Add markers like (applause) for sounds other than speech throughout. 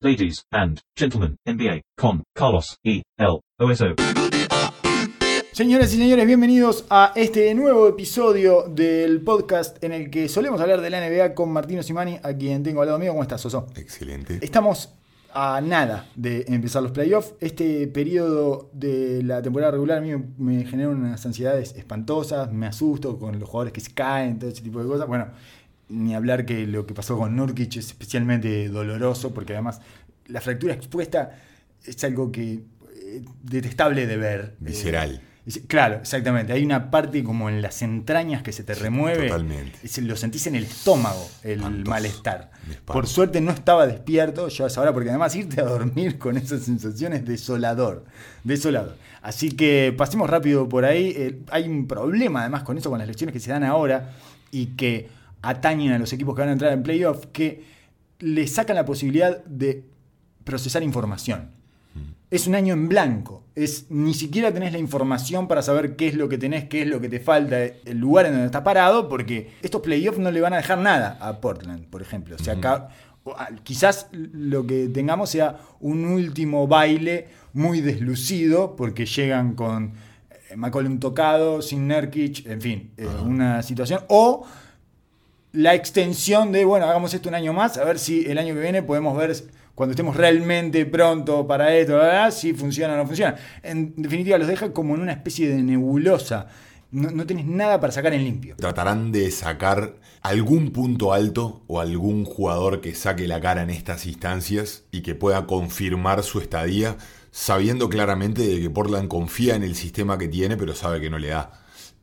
Ladies and gentlemen, NBA con Carlos E. L. OSO. Señoras y señores, bienvenidos a este nuevo episodio del podcast en el que solemos hablar de la NBA con Martino Simani, a quien tengo al lado mío. ¿Cómo estás, Soso? Excelente. Estamos a nada de empezar los playoffs. Este periodo de la temporada regular a mí me genera unas ansiedades espantosas, me asusto con los jugadores que se caen, todo ese tipo de cosas. Bueno, ni hablar que lo que pasó con Nurkic es especialmente doloroso, porque además la fractura expuesta es algo que eh, detestable de ver. Visceral. Eh, claro, exactamente. Hay una parte como en las entrañas que se te remueve. totalmente. Es- Lo sentís en el estómago, el malestar. Por suerte no estaba despierto yo a esa hora, porque además irte a dormir con esa sensación es desolador. Desolador. Así que pasemos rápido por ahí. Eh, hay un problema además con eso, con las lecciones que se dan ahora y que atañen a los equipos que van a entrar en playoff, que le sacan la posibilidad de procesar información. Es un año en blanco. Es, ni siquiera tenés la información para saber qué es lo que tenés, qué es lo que te falta, el lugar en donde estás parado, porque estos playoffs no le van a dejar nada a Portland, por ejemplo. O sea, acá- ah, quizás lo que tengamos sea un último baile muy deslucido, porque llegan con eh, McCollum tocado, sin Nerkic, en fin, eh, una situación. O la extensión de, bueno, hagamos esto un año más, a ver si el año que viene podemos ver cuando estemos realmente pronto para esto, si funciona o no funciona. En definitiva, los deja como en una especie de nebulosa. No, no tenés nada para sacar en limpio. Tratarán de sacar algún punto alto o algún jugador que saque la cara en estas instancias y que pueda confirmar su estadía, sabiendo claramente de que Portland confía en el sistema que tiene, pero sabe que no le da.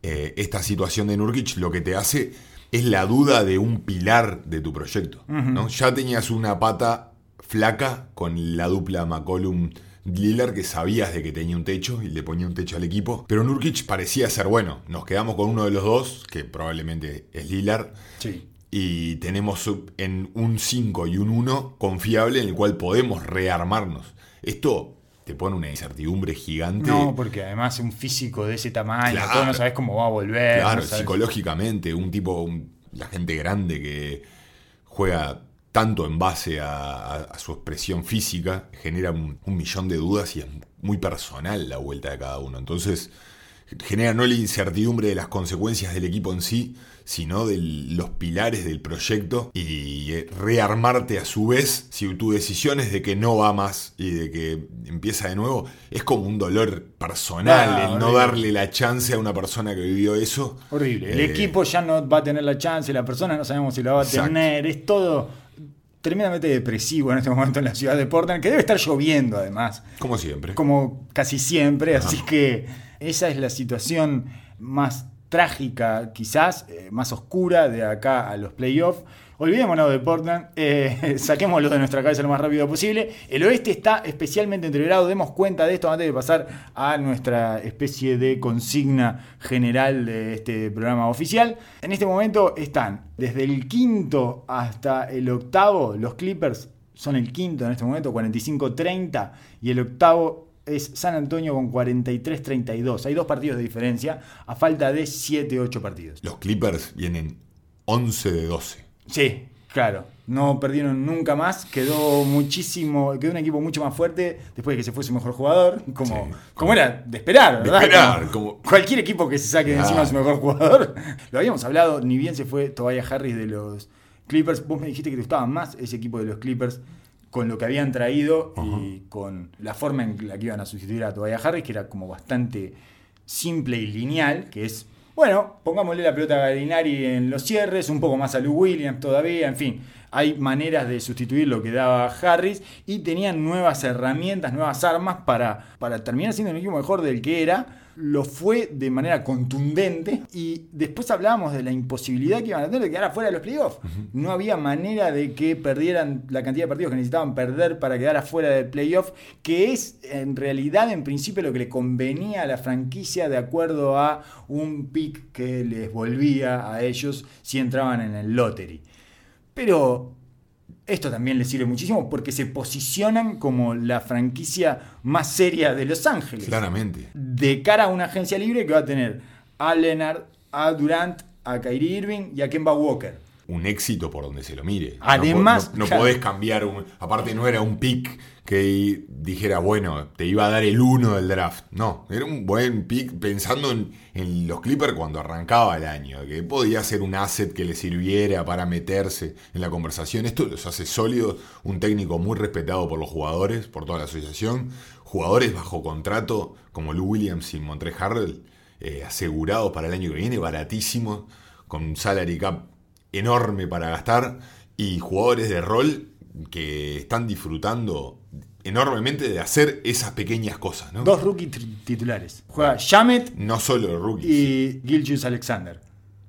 Eh, esta situación de Nurkic lo que te hace es la duda de un pilar de tu proyecto. ¿no? Ya tenías una pata flaca con la dupla McCollum Lillard que sabías de que tenía un techo y le ponía un techo al equipo. Pero Nurkic parecía ser bueno. Nos quedamos con uno de los dos, que probablemente es Lillard. Sí. Y tenemos en un 5 y un 1 confiable en el cual podemos rearmarnos. Esto te pone una incertidumbre gigante. No, porque además un físico de ese tamaño, Claro. todo no sabes cómo va a volver. Claro, no psicológicamente, un tipo, un- la gente grande que juega tanto en base a, a- a su expresión física, genera un, un millón de dudas y es muy personal la vuelta de cada uno. Entonces, genera no la incertidumbre de las consecuencias del equipo en sí, sino de los pilares del proyecto y eh, rearmarte a su vez si tu decisión es de que no va más y de que empieza de nuevo, es como un dolor personal Ah, el no darle la chance a una persona que vivió eso. Horrible. El Eh, equipo ya no va a tener la chance, la persona no sabemos si la va a Exacto. tener. Es todo tremendamente depresivo en este momento en la ciudad de Portland, que debe estar lloviendo además. Como siempre. como casi siempre, así que esa es la situación más trágica, quizás, eh, más oscura de acá a los playoffs. Olvidémonos de Portland, eh, (laughs) saquémoslo de nuestra cabeza lo más rápido posible. El oeste está especialmente entreverado, demos cuenta de esto antes de pasar a nuestra especie de consigna general de este programa oficial. En este momento están desde el quinto hasta el octavo, los Clippers son el quinto en este momento, 45-30, y el octavo es San Antonio con 43-32. Hay dos partidos de diferencia a falta de 7-8 partidos. Los Clippers vienen 11 de 12. Sí, claro. No perdieron nunca más. Quedó muchísimo, quedó un equipo mucho más fuerte después de que se fue su mejor jugador. Como, Sí. como era de esperar, De ¿verdad? esperar, como- Cualquier equipo que se saque de encima a su mejor jugador. (laughs) Lo habíamos hablado, ni bien se fue Tobias Harris de los Clippers. Vos me dijiste que te gustaba más ese equipo de los Clippers con lo que habían traído y con la forma en la que iban a sustituir a Tobias Harris, que era como bastante simple y lineal, que es, bueno, pongámosle la pelota a Galinari en los cierres, un poco más a Lou Williams todavía, en fin. Hay maneras de sustituir lo que daba Harris y tenían nuevas herramientas, nuevas armas para, para terminar siendo un equipo mejor del que era. Lo fue de manera contundente y después hablábamos de la imposibilidad que iban a tener de quedar afuera de los playoffs. No había manera de que perdieran la cantidad de partidos que necesitaban perder para quedar afuera del playoff, que es en realidad en principio lo que le convenía a la franquicia de acuerdo a un pick que les volvía a ellos si entraban en el lottery. Pero esto también les sirve muchísimo porque se posicionan como la franquicia más seria de Los Ángeles. Claramente. De cara a una agencia libre que va a tener a Leonard, a Durant, a Kyrie Irving y a Kemba Walker. un éxito por donde se lo mire. Además, no, no- no claro. podés cambiar un. Aparte, no era un pick que dijera, bueno, te iba a dar el uno del draft. No, era un buen pick pensando en, en los Clippers cuando arrancaba el año, que podía ser un asset que le sirviera para meterse en la conversación. Esto los hace sólidos, un técnico muy respetado por los jugadores, por toda la asociación, jugadores bajo contrato como Lou Williams y Montre Harrell, eh, asegurados para el año que viene, baratísimos, con un salary cap enorme para gastar y jugadores de rol que están disfrutando enormemente de hacer esas pequeñas cosas, ¿no? Dos rookies titulares. Juega Shamet No solo rookies. y Gilgius Alexander.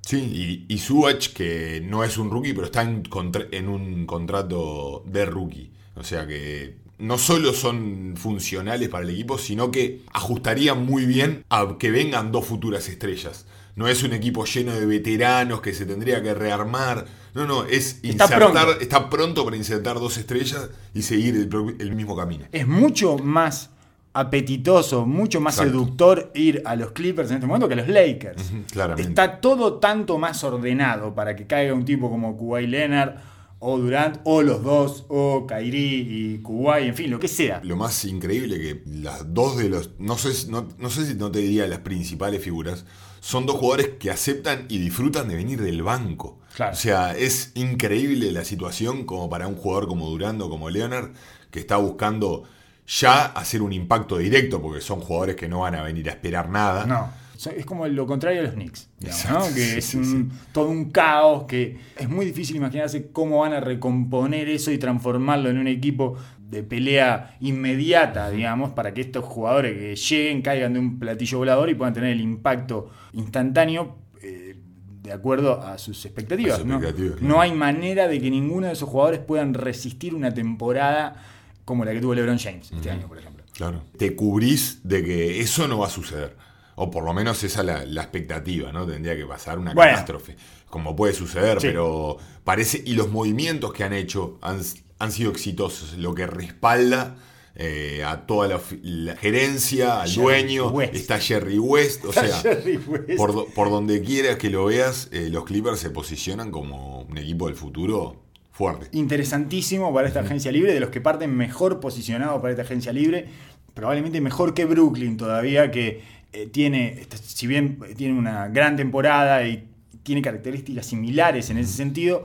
Sí, y, y Subach, que no es un rookie, pero está en, en un contrato de rookie. O sea que no solo son funcionales para el equipo, sino que ajustarían muy bien a que vengan dos futuras estrellas. No es un equipo lleno de veteranos que se tendría que rearmar. No, no, es Está insertar, pronto. está pronto para insertar dos estrellas y seguir el, mismo camino. Es mucho más apetitoso, mucho más Exacto. seductor ir a los Clippers en este momento que a los Lakers. Claramente. Está todo tanto más ordenado para que caiga un tipo como Kuwait Leonard o Durant o los dos o Kyrie y Kuwait, en fin, lo que sea. Lo más increíble que las dos de los. No sé, no, no sé si no te diría las principales figuras. Son dos jugadores que aceptan y disfrutan de venir del banco. Claro. O sea, es increíble la situación como para un jugador como Durant o como Leonard, que está buscando ya hacer un impacto directo, porque son jugadores que no van a venir a esperar nada. No. Es como lo contrario de los Knicks, digamos, Exacto, ¿no? que es un- todo un caos, que es muy difícil imaginarse cómo van a recomponer eso y transformarlo en un equipo de pelea inmediata, digamos, para que estos jugadores que lleguen caigan de un platillo volador y puedan tener el impacto instantáneo eh, de acuerdo a sus expectativas. A sus ¿no? expectativas, No claro. hay manera de que ninguno de esos jugadores puedan resistir una temporada como la que tuvo LeBron James este año, por ejemplo. Claro. Te cubrís de que eso no va a suceder. O por lo menos esa es la, la expectativa, ¿no? Tendría que pasar una Bueno. catástrofe. Como puede suceder, Sí. pero parece. Y los movimientos que han hecho han, han sido exitosos. Lo que respalda eh, a toda la, gerencia, al Jerry dueño. West. Está Jerry West. O Está sea, West. por, do- por donde quiera que lo veas, eh, los Clippers se posicionan como un equipo del futuro fuerte. interesantísimo para esta agencia libre, de los que parten mejor posicionados para esta agencia libre, probablemente mejor que Brooklyn todavía, que eh, tiene, este, si bien tiene una gran temporada y tiene características similares en ese sentido,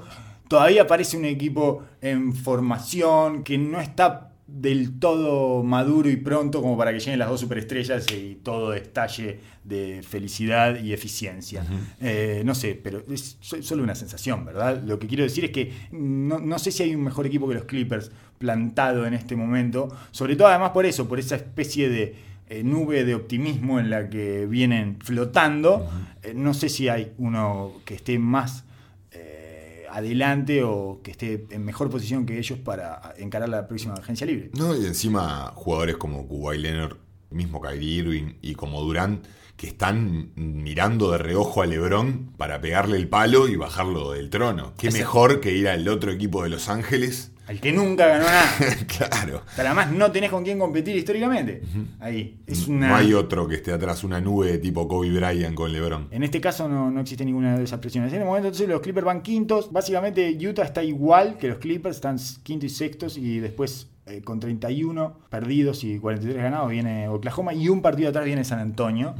todavía parece un equipo en formación que no está del todo maduro y pronto como para que lleguen las dos superestrellas y todo estalle de felicidad y eficiencia. Eh, no sé, pero es so- solo una sensación, ¿verdad? Lo que quiero decir es que no, no sé si hay un mejor equipo que los Clippers plantado en este momento, sobre todo además por eso, por esa especie de eh, nube de optimismo en la que vienen flotando. Eh, no sé si hay uno que esté más adelante o que esté en mejor posición que ellos para encarar la próxima agencia libre. No, y encima jugadores como Kuwait Leonard, mismo Kyrie Irving y como Durant, que están mirando de reojo a LeBron para pegarle el palo y bajarlo del trono. Qué mejor que ir al otro equipo de Los Ángeles. Al que nunca ganó nada. (laughs) claro. Pero además no tenés con quién competir históricamente. Ahí. Es una... No hay otro que esté atrás, una nube de tipo Kobe Bryant con LeBron. En este caso no, no existe ninguna de esas presiones. En el momento entonces los Clippers van quintos. Básicamente Utah está igual que los Clippers, están quinto y sextos y después eh, con 31 perdidos y 43 ganados viene Oklahoma y un partido atrás viene San Antonio.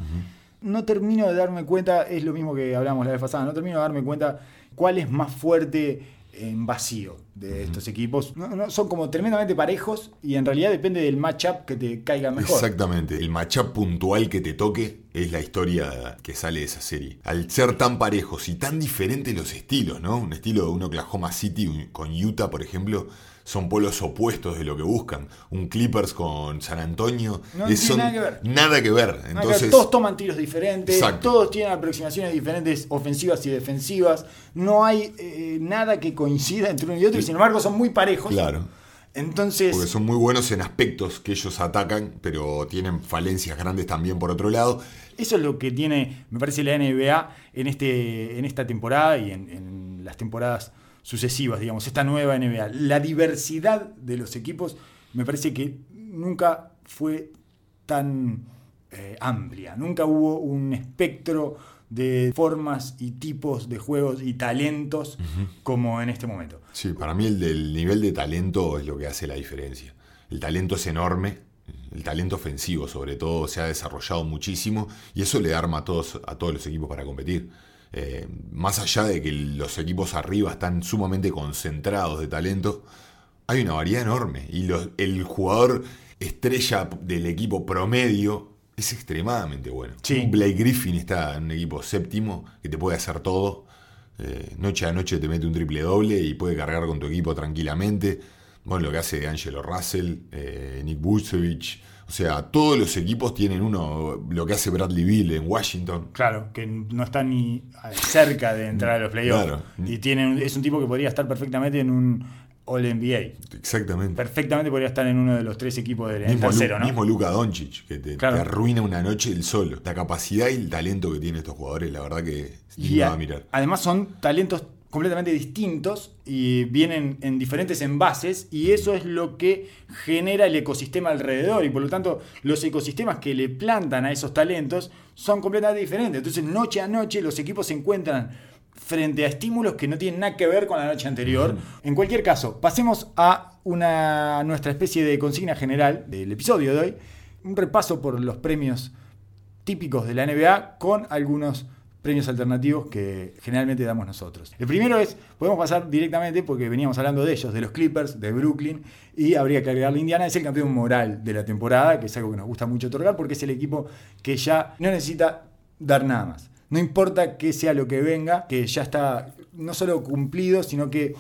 No termino de darme cuenta, es lo mismo que hablamos la vez pasada, no termino de darme cuenta cuál es más fuerte en vacío de estos equipos. No, no, son como tremendamente parejos y en realidad depende del matchup que te caiga mejor. Exactamente. El matchup puntual que te toque es la historia que sale de esa serie. Al ser tan parejos y tan diferentes los estilos, ¿no? Un estilo de un Oklahoma City con Utah, por ejemplo, son polos opuestos de lo que buscan. Un Clippers con San Antonio. No es- tiene son nada que ver. Nada que ver. Nada que ver, Entonces, todos toman tiros diferentes, Exacto. todos tienen aproximaciones diferentes, ofensivas y defensivas. No hay eh, nada que coincida entre uno y otro, y sin embargo son muy parejos. claro. Entonces, Porque son muy buenos en aspectos que ellos atacan, pero tienen falencias grandes también por otro lado. eso es lo que tiene, me parece, la NBA en, este, en esta temporada y en, en las temporadas sucesivas, digamos, esta nueva NBA. La diversidad de los equipos me parece que nunca fue tan eh, amplia, nunca hubo un espectro de formas y tipos de juegos y talentos como en este momento. Sí, para mí el del nivel de talento es lo que hace la diferencia. El talento es enorme, el talento ofensivo sobre todo se ha desarrollado muchísimo y eso le arma a todos, a todos los equipos para competir. Eh, más allá de que los equipos arriba están sumamente concentrados de talento, hay una variedad enorme y el jugador estrella del equipo promedio es extremadamente bueno. Blake Griffin está en un equipo séptimo que te puede hacer todo. Eh, noche a noche te mete un triple doble y puede cargar con tu equipo tranquilamente. Bueno, lo que hace Angelo Russell, eh, Nick Vucevic. O sea, todos los equipos tienen uno, lo que hace Bradley Bill en Washington. Claro, que no está ni cerca de entrar a los playoffs. Y tienen, es un tipo que podría estar perfectamente en un All NBA. Exactamente. Perfectamente podría estar en uno de los tres equipos del mismo tercero, ¿no? Mismo Luka Doncic, que te, arruina una noche el solo. La capacidad y el talento que tienen estos jugadores, la verdad que es a, mirar. Además son talentos completamente distintos y vienen en diferentes envases y eso es lo que genera el ecosistema alrededor y por lo tanto los ecosistemas que le plantan a esos talentos son completamente diferentes. Entonces noche a noche los equipos se encuentran frente a estímulos que no tienen nada que ver con la noche anterior. En cualquier caso, pasemos a una, nuestra especie de consigna general del episodio de hoy. Un repaso por los premios típicos de la NBA con algunos premios alternativos que generalmente damos nosotros. El primero es, podemos pasar directamente, porque veníamos hablando de ellos, de los Clippers, de Brooklyn, y habría que agregarle Indiana, es el campeón moral de la temporada, que es algo que nos gusta mucho otorgar, porque es el equipo que ya no necesita dar nada más no importa qué sea lo que venga, que ya está no solo cumplido, sino que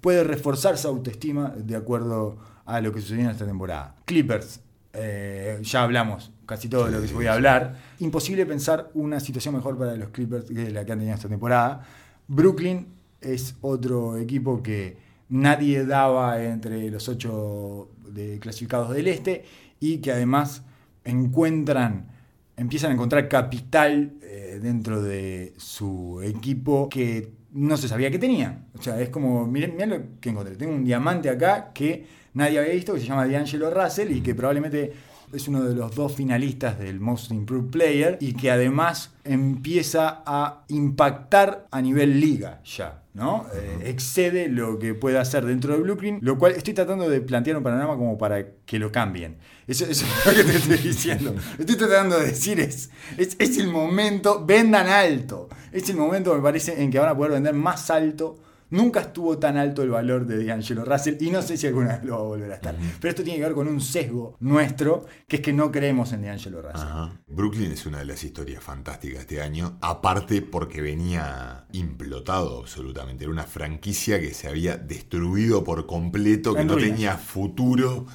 puede reforzar su autoestima de acuerdo a lo que sucedió en esta temporada. Clippers, eh, ya hablamos casi todo de lo que voy a hablar. Imposible pensar una situación mejor para los Clippers que la que han tenido esta temporada. Brooklyn es otro equipo que nadie daba entre los ocho de clasificados del este y que además encuentran empiezan a encontrar capital eh, dentro de su equipo que no se sabía que tenía. O sea, es como, miren, miren lo que encontré. Tengo un diamante acá que nadie había visto, que se llama D'Angelo Russell y que probablemente es uno de los dos finalistas del Most Improved Player y que además empieza a impactar a nivel liga ya. ¿no? Eh, excede lo que puede hacer dentro de Blueprint, lo cual estoy tratando de plantear un panorama como para que lo cambien. Eso, es lo que te estoy diciendo. Estoy tratando de decir es, es, es el momento, vendan alto. Es el momento, me parece, en que van a poder vender más alto Nunca estuvo tan alto el valor de D'Angelo Russell y no sé si alguna vez lo va a volver a estar. Pero esto tiene que ver con un sesgo nuestro, que es que no creemos en D'Angelo Russell. Brooklyn es una de las historias fantásticas de este año, aparte porque venía implotado absolutamente. Era una franquicia que se había destruido por completo, que no tenía futuro.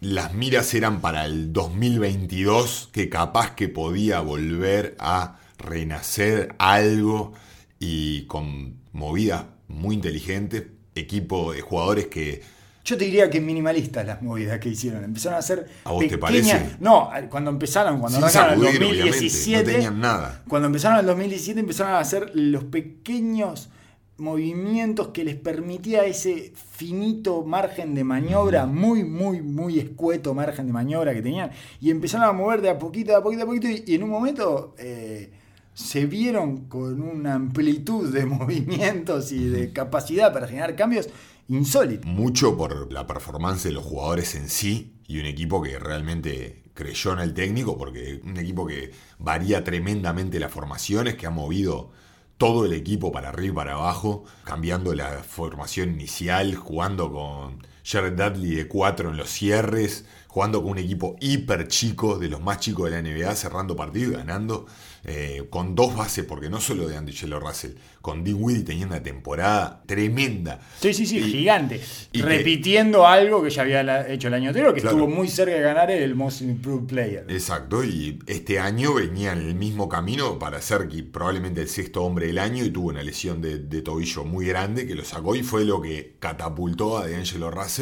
Las miras eran para el 2022, que capaz que podía volver a renacer algo y con movidas muy inteligente, equipo de jugadores que... Yo te diría que minimalistas las movidas que hicieron. Empezaron a hacer. ¿A vos te parece? No, cuando empezaron, cuando empezaron en el 2017. No tenían nada. Cuando empezaron en el 2017, empezaron a hacer los pequeños movimientos que les permitía ese finito margen de maniobra, muy, muy, muy escueto margen de maniobra que tenían. Y empezaron a mover de a poquito, de a poquito, a poquito. Y, en un momento. Eh, se vieron con una amplitud de (laughs) movimientos y de capacidad para generar cambios insólitos. Mucho por la performance de los jugadores en sí y un equipo que realmente creyó en el técnico, porque un equipo que varía tremendamente las formaciones, que ha movido todo el equipo para arriba y para abajo, cambiando la formación inicial, jugando con Jared Dudley de 4 en los cierres, jugando con un equipo hiper chico, de los más chicos de la NBA, cerrando partido y ganando. Eh, con dos bases, porque no solo de Angelo Russell, con Dinwiddie teniendo una temporada tremenda. Sí, sí, sí, gigante. repitiendo algo que ya había hecho el año anterior, que estuvo muy cerca de ganar el Most Improved Player. Exacto, y este año venía en el mismo camino para ser probablemente el sexto hombre del año y tuvo una lesión de, tobillo muy grande que lo sacó y fue lo que catapultó a D'Angelo Russell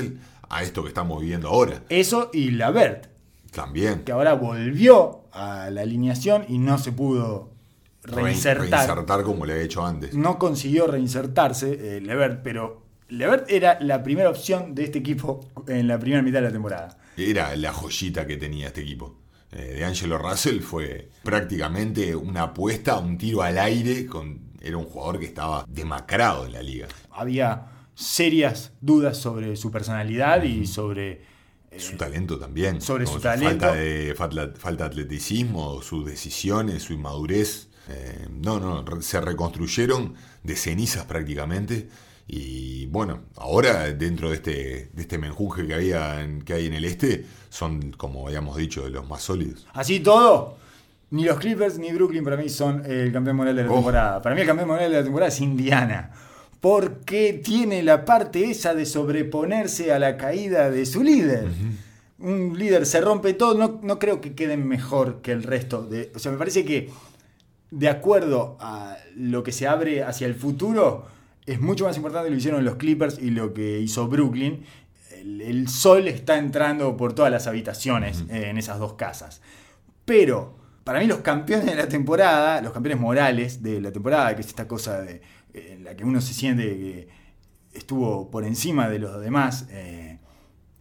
a esto que estamos viviendo ahora. Eso y la Bert también. Que ahora volvió a la alineación y no se pudo reinsertar. Reinsertar como le había hecho antes. No consiguió reinsertarse eh, Levert, pero Levert era la primera opción de este equipo en la primera mitad de la temporada. Era la joyita que tenía este equipo. eh, de Angelo Russell fue prácticamente una apuesta, un tiro al aire. Con, era un jugador que estaba demacrado en la liga. Había serias dudas sobre su personalidad y sobre eh, su talento también. Sobre su talento. Falta de, falta, de atleticismo, sus decisiones, su inmadurez. Eh, no, no, se reconstruyeron de cenizas prácticamente. Y bueno, ahora dentro de este, de este menjunje que, había en- que hay en el este, son, como habíamos dicho, de los más sólidos. Así todo, ni los Clippers ni Brooklyn para mí son el campeón moral de la Oh. temporada. Para mí el campeón moral de la temporada es Indiana. Porque tiene la parte esa de sobreponerse a la caída de su líder. Un líder se rompe todo, no, no creo que queden mejor que el resto. De, o sea, me parece que de acuerdo a lo que se abre hacia el futuro, es mucho más importante lo que hicieron los Clippers y lo que hizo Brooklyn. El, el sol está entrando por todas las habitaciones eh, en esas dos casas. Pero, para mí los campeones de la temporada, los campeones morales de la temporada, que es esta cosa de, en la que uno se siente que estuvo por encima de los demás, eh,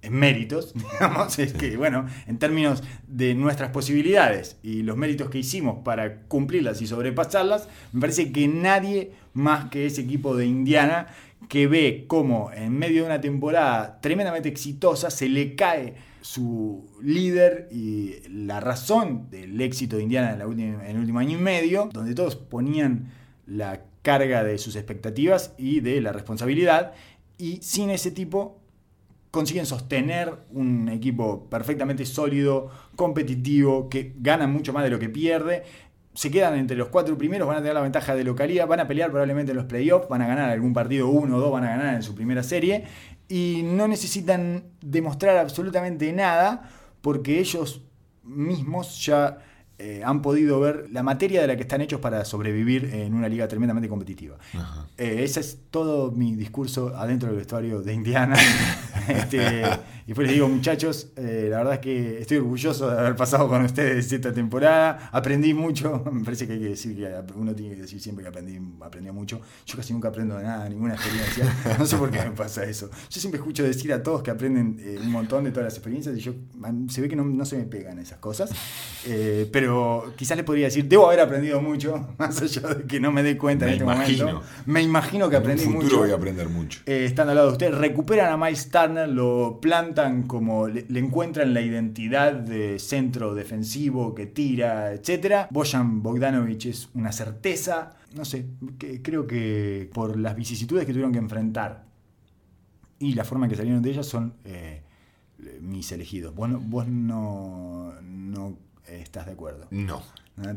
en méritos, (laughs) digamos, es que, bueno, en términos de nuestras posibilidades y los méritos que hicimos para cumplirlas y sobrepasarlas, me parece que nadie más que ese equipo de Indiana que ve cómo en medio de una temporada tremendamente exitosa se le cae su líder y la razón del éxito de Indiana en, el último año y medio, donde todos ponían la carga de sus expectativas y de la responsabilidad, y sin ese tipo consiguen sostener un equipo perfectamente sólido, competitivo, que gana mucho más de lo que pierde. Se quedan entre los cuatro primeros, van a tener la ventaja de localidad, van a pelear probablemente en los playoffs, van a ganar algún partido, uno o dos van a ganar en su primera serie, y no necesitan demostrar absolutamente nada porque ellos mismos ya eh, han podido ver la materia de la que están hechos para sobrevivir en una liga tremendamente competitiva. Eh, ese es todo mi discurso adentro del vestuario de Indiana. (laughs) Este, y después les digo, muchachos, eh, la verdad es que estoy orgulloso de haber pasado con ustedes esta temporada. Aprendí mucho. (laughs) Me parece que hay que decir que uno tiene que decir siempre que aprendí, aprendió mucho. Yo casi nunca aprendo de nada, ninguna experiencia. No sé por qué me pasa eso. Yo siempre escucho decir a todos que aprenden eh, un montón de todas las experiencias y yo se ve que no, no se me pegan esas cosas. Eh, pero quizás les podría decir, debo haber aprendido mucho, (laughs) más allá de que no me dé cuenta Me en este imagino. momento. Me imagino que En un aprendí futuro mucho. voy a aprender mucho. Eh, estando al lado de usted, recuperan a Miles Turner, lo plantan como, le, le encuentran la identidad de centro defensivo que tira, etc. Bojan Bogdanovich es una certeza, no sé, que- creo que por las vicisitudes que tuvieron que enfrentar y la forma en que salieron de ellas son eh, mis elegidos. Vos, no- vos no, no estás de acuerdo. No. Cara,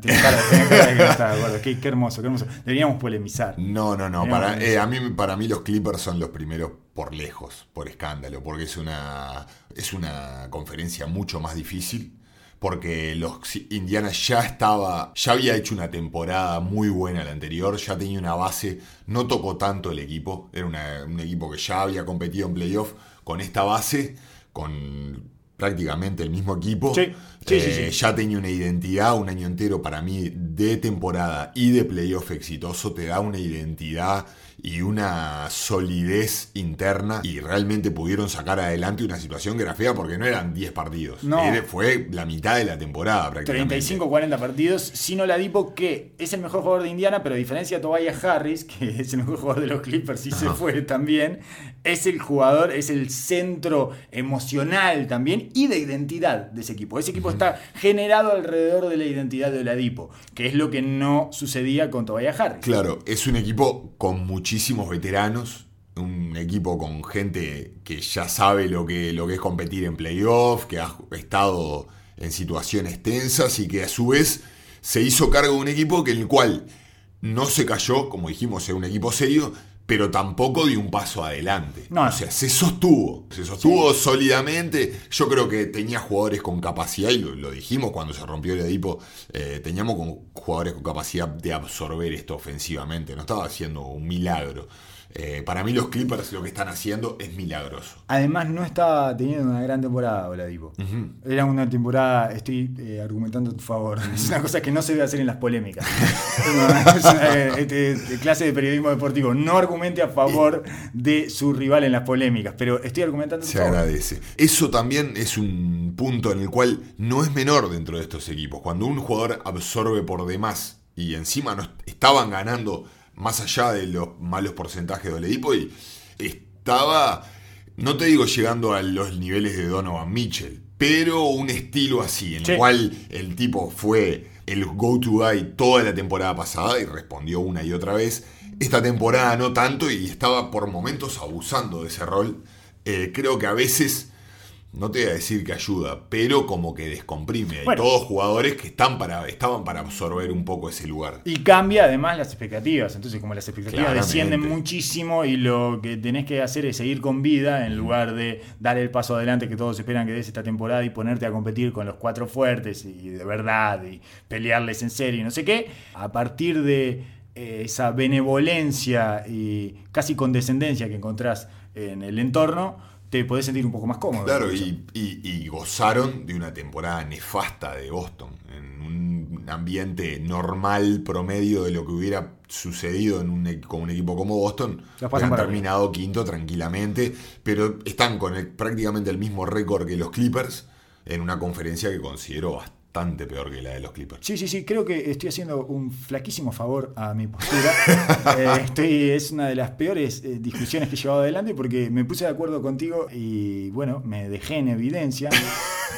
que no estás de acuerdo. Qué, qué hermoso, qué hermoso. Deberíamos polemizar. No, no, no. Para, eh, a mí, para mí los Clippers son los primeros por lejos, por escándalo, porque es una, es una conferencia mucho más difícil. Porque los Indiana ya estaba, ya había hecho una temporada muy buena la anterior, ya tenía una base, no tocó tanto el equipo, era una- un equipo que ya había competido en playoff con esta base, con prácticamente el mismo equipo. Sí, sí, sí, Eh, ya tenía una identidad, un año entero para mí de temporada y de playoff exitoso, te da una identidad y una solidez interna y realmente pudieron sacar adelante una situación que era fea porque no eran 10 partidos, No. Fue la mitad de la temporada prácticamente. 35-40 partidos, sin Oladipo, que es el mejor jugador de Indiana, pero a diferencia de Tobias Harris, que (laughs) es el mejor jugador de los Clippers y se fue también, es el jugador, es el centro emocional también y de identidad de ese equipo. Ese equipo está generado alrededor de la identidad de Oladipo, que es lo que no sucedía con Tobias Harris. Claro, es un equipo con muchísimos veteranos, un equipo con gente que ya sabe lo que, lo que es competir en playoff, que ha estado en situaciones tensas y que a su vez se hizo cargo de un equipo que el cual no se cayó, como dijimos, es un equipo serio, pero tampoco dio un paso adelante. No. O sea, se sostuvo, se sostuvo sólidamente. Yo creo que tenía jugadores con capacidad, y lo, lo dijimos cuando se rompió el Edipo, eh, teníamos con jugadores con capacidad de absorber esto ofensivamente, no estaba haciendo un milagro. Eh, para mí los Clippers lo que están haciendo es milagroso. Además no estaba teniendo una gran temporada, Oladipo. Era una temporada, estoy eh, argumentando a tu favor. (laughs) Es una cosa que no se debe hacer en las polémicas. (laughs) es una eh, este, clase de periodismo deportivo. No argumente a favor de su rival en las polémicas, pero estoy argumentando a tu Se favor. agradece. Eso también es un punto en el cual no es menor dentro de estos equipos. Cuando un jugador absorbe por demás y encima no est- estaban ganando más allá de los malos porcentajes de Oladipo y estaba, no te digo llegando a los niveles de Donovan Mitchell, pero un estilo así, en Sí. el cual el tipo fue el go-to guy toda la temporada pasada y respondió una y otra vez. Esta temporada no tanto y estaba por momentos abusando de ese rol. Eh, creo que a veces, no te voy a decir que ayuda, pero como que descomprime. Hay Bueno. todos jugadores que están para, estaban para absorber un poco ese lugar. Y cambia además las expectativas. Entonces, como las expectativas Claramente. descienden muchísimo y lo que tenés que hacer es seguir con vida en lugar de dar el paso adelante que todos esperan que des esta temporada y ponerte a competir con los cuatro fuertes y de verdad y pelearles en serio y no sé qué. A partir de eh, esa benevolencia y casi condescendencia que encontrás en el entorno, te podés sentir un poco más cómodo. Claro, y, y- y gozaron de una temporada nefasta de Boston, en un ambiente normal, promedio de lo que hubiera sucedido en un, con un equipo como Boston. Han terminado quinto tranquilamente, pero están con el- prácticamente el mismo récord que los Clippers en una conferencia que considero bastante peor que la de los Clippers. Sí, sí, sí, creo que estoy haciendo un flaquísimo favor a mi postura. (laughs) Eh, estoy, es una de las peores eh, discusiones que he llevado adelante porque me puse de acuerdo contigo y bueno, me dejé en evidencia.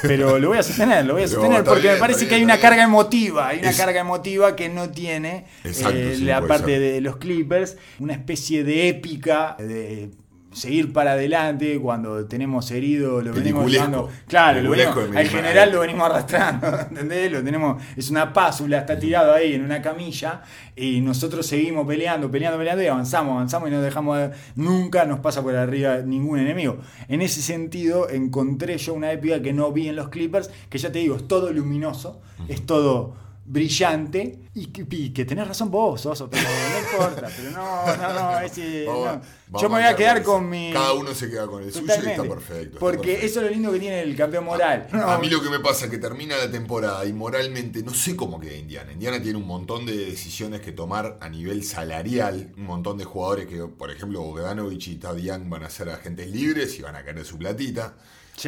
Pero lo voy a sostener, lo voy a sostener porque bien, me parece que hay una bien. carga emotiva, hay una Es- carga emotiva que no tiene Exacto, eh, sí, la parte ser. de los Clippers, una especie de épica de seguir para adelante cuando tenemos herido, lo venimos llevando. Claro, lo venimos- al general lo venimos arrastrando, (laughs) ¿entendés? Lo tenemos, es una pásula, está tirado ahí en una camilla y nosotros seguimos peleando, peleando, peleando y avanzamos, avanzamos y no dejamos de- nunca nos pasa por arriba ningún enemigo. En ese sentido encontré yo una épica que no vi en los Clippers, que ya te digo, es todo luminoso, es todo brillante y que, y que tenés razón vos, Oso, pero no importa, pero no, no, no, ese, (laughs) Vamos no. yo me voy a quedar con mi... Cada uno se queda con el suyo y está perfecto. está Porque perfecto. eso es lo lindo que tiene el campeón moral. A mí lo que me pasa es que termina la temporada y moralmente no sé cómo queda Indiana. Indiana tiene un montón de decisiones que tomar a nivel salarial, un montón de jugadores que, por ejemplo, Bogdanovich y Tad Young van a ser agentes libres y van a querer su platita.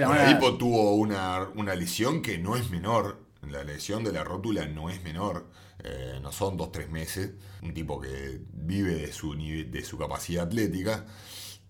A- Oladipo tuvo una, una lesión que no es menor. La lesión de la rótula no es menor. Eh, no son dos, tres meses. Un tipo que vive de su, de su capacidad atlética.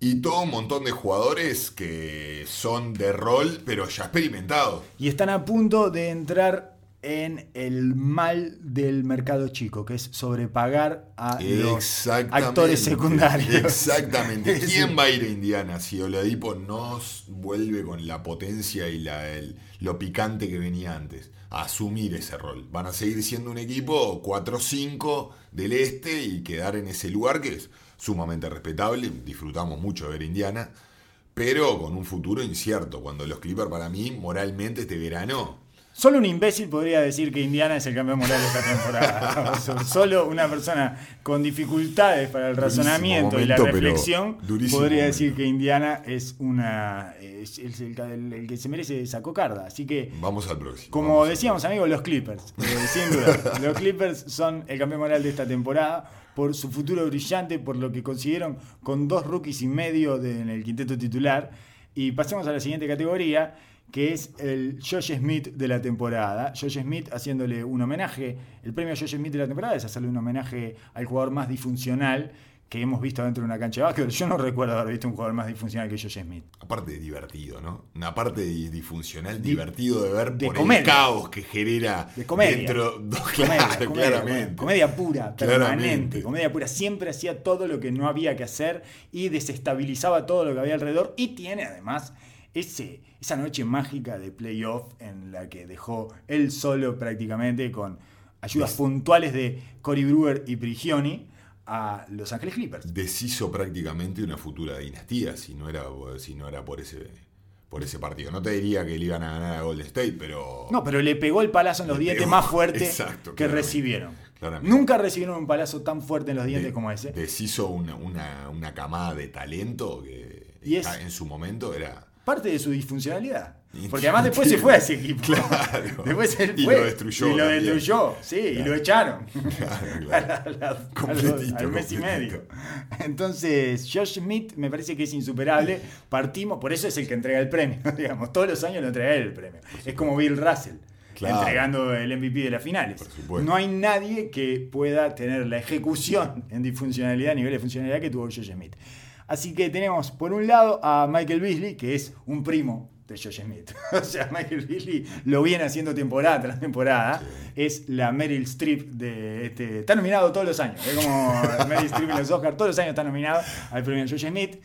Y todo un montón de jugadores que son de rol, pero ya experimentados. Y están a punto de entrar en el mal del mercado chico, que es sobrepagar a los actores secundarios. Exactamente. (laughs) ¿Quién va a ir a Indiana si Oladipo no vuelve con la potencia y la, el- lo picante que venía antes? Asumir ese rol. Van a seguir siendo un equipo 4-5 del este y quedar en ese lugar que es sumamente respetable. Disfrutamos mucho de ver Indiana. Pero con un futuro incierto. Cuando los Clippers, para mí, moralmente este verano, Solo un imbécil podría decir que Indiana es el campeón moral de esta temporada. (laughs) Solo una persona con dificultades para el Durísimo razonamiento y la reflexión podría momento. decir que Indiana es una es, es el, el- el que se merece esa cocarda. Así que vamos al próximo. Como Vamos decíamos, amigos, los Clippers. eh, sin duda. (laughs) Los Clippers son el campeón moral de esta temporada por su futuro brillante, por lo que consiguieron con dos rookies y medio de- en el quinteto titular. Y pasemos a la siguiente categoría, que es el Josh Smith de la temporada. Josh Smith haciéndole un homenaje. El premio Josh Smith de la temporada es hacerle un homenaje al jugador más disfuncional que hemos visto dentro de una cancha de básquet. Yo no recuerdo haber visto un jugador más disfuncional que Josh Smith. Aparte de divertido, ¿no? Una parte de disfuncional, Di- divertido de ver de por comedia. el caos que genera De comedia. dentro. Comedia, Claro, comedia, claramente. comedia pura, permanente. Claramente. Comedia pura. Siempre hacía todo lo que no había que hacer y desestabilizaba todo lo que había alrededor. Y tiene además ese, esa noche mágica de playoff en la que dejó él solo prácticamente con ayudas Des- puntuales de Cory Brewer y Prigioni a Los Ángeles Clippers. Deshizo prácticamente una futura dinastía si no era, si no era por ese, por ese partido. No te diría que le iban a ganar a Golden State, pero. No, pero le pegó el palazo en los dientes pegó, más fuerte (laughs) exacto, que claramente, recibieron. claramente. Nunca recibieron un palazo tan fuerte en los dientes de- como ese. Deshizo una, una, una camada de talento que Y es- en su momento era. Parte de su disfuncionalidad. Y- Porque además después se fue a ese equipo. (laughs) Claro. Después él Y fue. lo destruyó Y lo también. destruyó, sí, y Claro. lo echaron. (laughs) Claro, claro. (laughs) la- a la- a Completito, al mes y medio. Entonces, Josh Smith me parece que es insuperable. Partimos, por eso es el que entrega el premio, digamos. Todos los años lo entrega él el premio. Es como Bill Russell. Claro. Entregando el MVP de las finales. No hay nadie que pueda tener la ejecución en disfuncionalidad, nivel de funcionalidad que tuvo Josh Smith. Así que tenemos por un lado a Michael Beasley, que es un primo de Josh Smith. (laughs) o sea, Michael Beasley lo viene haciendo temporada tras temporada. Es la Meryl Streep de este. Está nominado todos los años. Es como Meryl Streep en los Oscars. Todos los años está nominado al premio Josh Smith.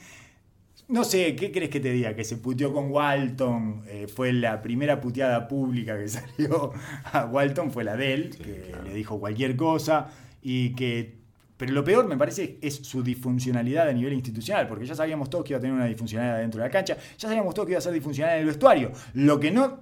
No sé, ¿qué crees que te diga? Que se puteó con Walton, eh, fue la primera puteada pública que (laughs) salió a Walton, fue la de él, que le dijo cualquier cosa y que... Pero lo peor me parece es su disfuncionalidad a nivel institucional, porque ya sabíamos todos que iba a tener una disfuncionalidad dentro de la cancha, ya sabíamos todos que iba a ser disfuncional en el vestuario. Lo que no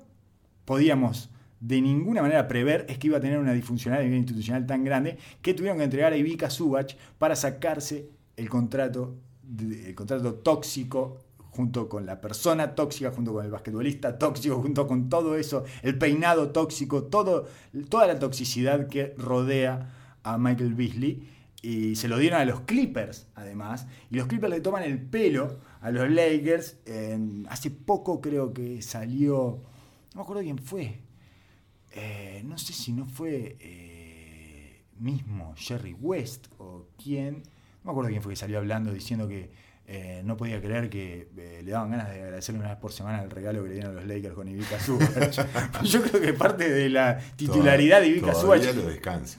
podíamos de ninguna manera prever es que iba a tener una disfuncionalidad a nivel institucional tan grande que tuvieron que entregar a Ivica Subach para sacarse el contrato, el contrato tóxico junto con la persona tóxica, junto con el basquetbolista tóxico, junto con todo eso, el peinado tóxico, todo, toda la toxicidad que rodea a Michael Beasley. Y se lo dieron a los Clippers, además. Y los Clippers le toman el pelo a los Lakers. En- hace poco creo que salió. No me acuerdo quién fue. Eh, no sé si no fue eh, mismo Jerry West o quién. No me acuerdo quién fue que salió hablando diciendo que eh, no podía creer que eh, le daban ganas de agradecerle una vez por semana el regalo que le dieron a los Lakers con Ivica Subach. (laughs) Yo creo que parte de la titularidad de Ivica Subach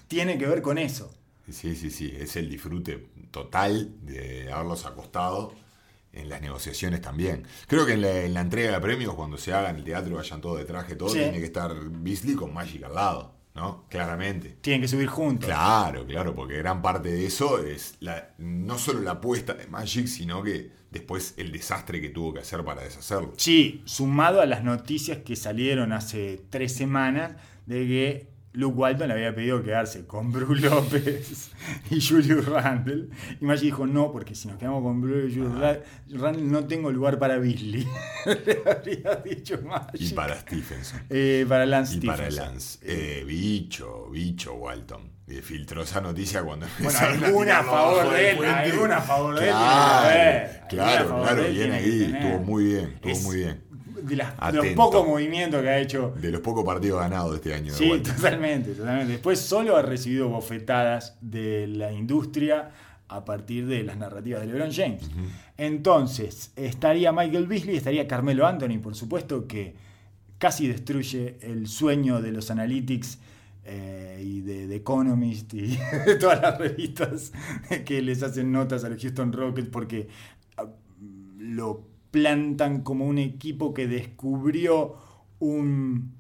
tiene que ver con eso. Sí, sí, sí. Es el disfrute total de haberlos acostado en las negociaciones también. Creo que en la, en la entrega de premios, cuando se haga en el teatro, vayan todos de traje, todo, Sí. tiene que estar Beasley con Magic al lado, ¿no? Claramente. Tienen que subir juntos. Claro, claro, porque gran parte de eso es la, no solo la apuesta de Magic, sino que después el desastre que tuvo que hacer para deshacerlo. Sí, sumado a las noticias que salieron hace tres semanas de que Luke Walton le había pedido quedarse con Bruce (laughs) López y Julius Randle. Y Magic dijo no, porque si nos quedamos con Bruce y Julius Ra- Randle no tengo lugar para Beasley. (laughs) le habría dicho Magic. Y para Stephenson. Eh, para Lance Y para Stephenson. Lance. Eh, bicho, bicho Walton. Y filtró esa noticia cuando Bueno, alguna a favor de él, alguna a favor de él Claro, claro, claro, bien ahí. Estuvo muy bien, estuvo Es muy bien. De, las- de los pocos movimientos que ha hecho De los pocos partidos ganados de este año de Sí, totalmente, totalmente. Después solo ha recibido bofetadas de la industria a partir de las narrativas de LeBron James. Entonces, estaría Michael Beasley, estaría Carmelo Anthony, por supuesto, que casi destruye el sueño de los analytics eh, y de The Economist y (laughs) de todas las revistas que les hacen notas a los Houston Rockets porque ah, lo plantan como un equipo que descubrió un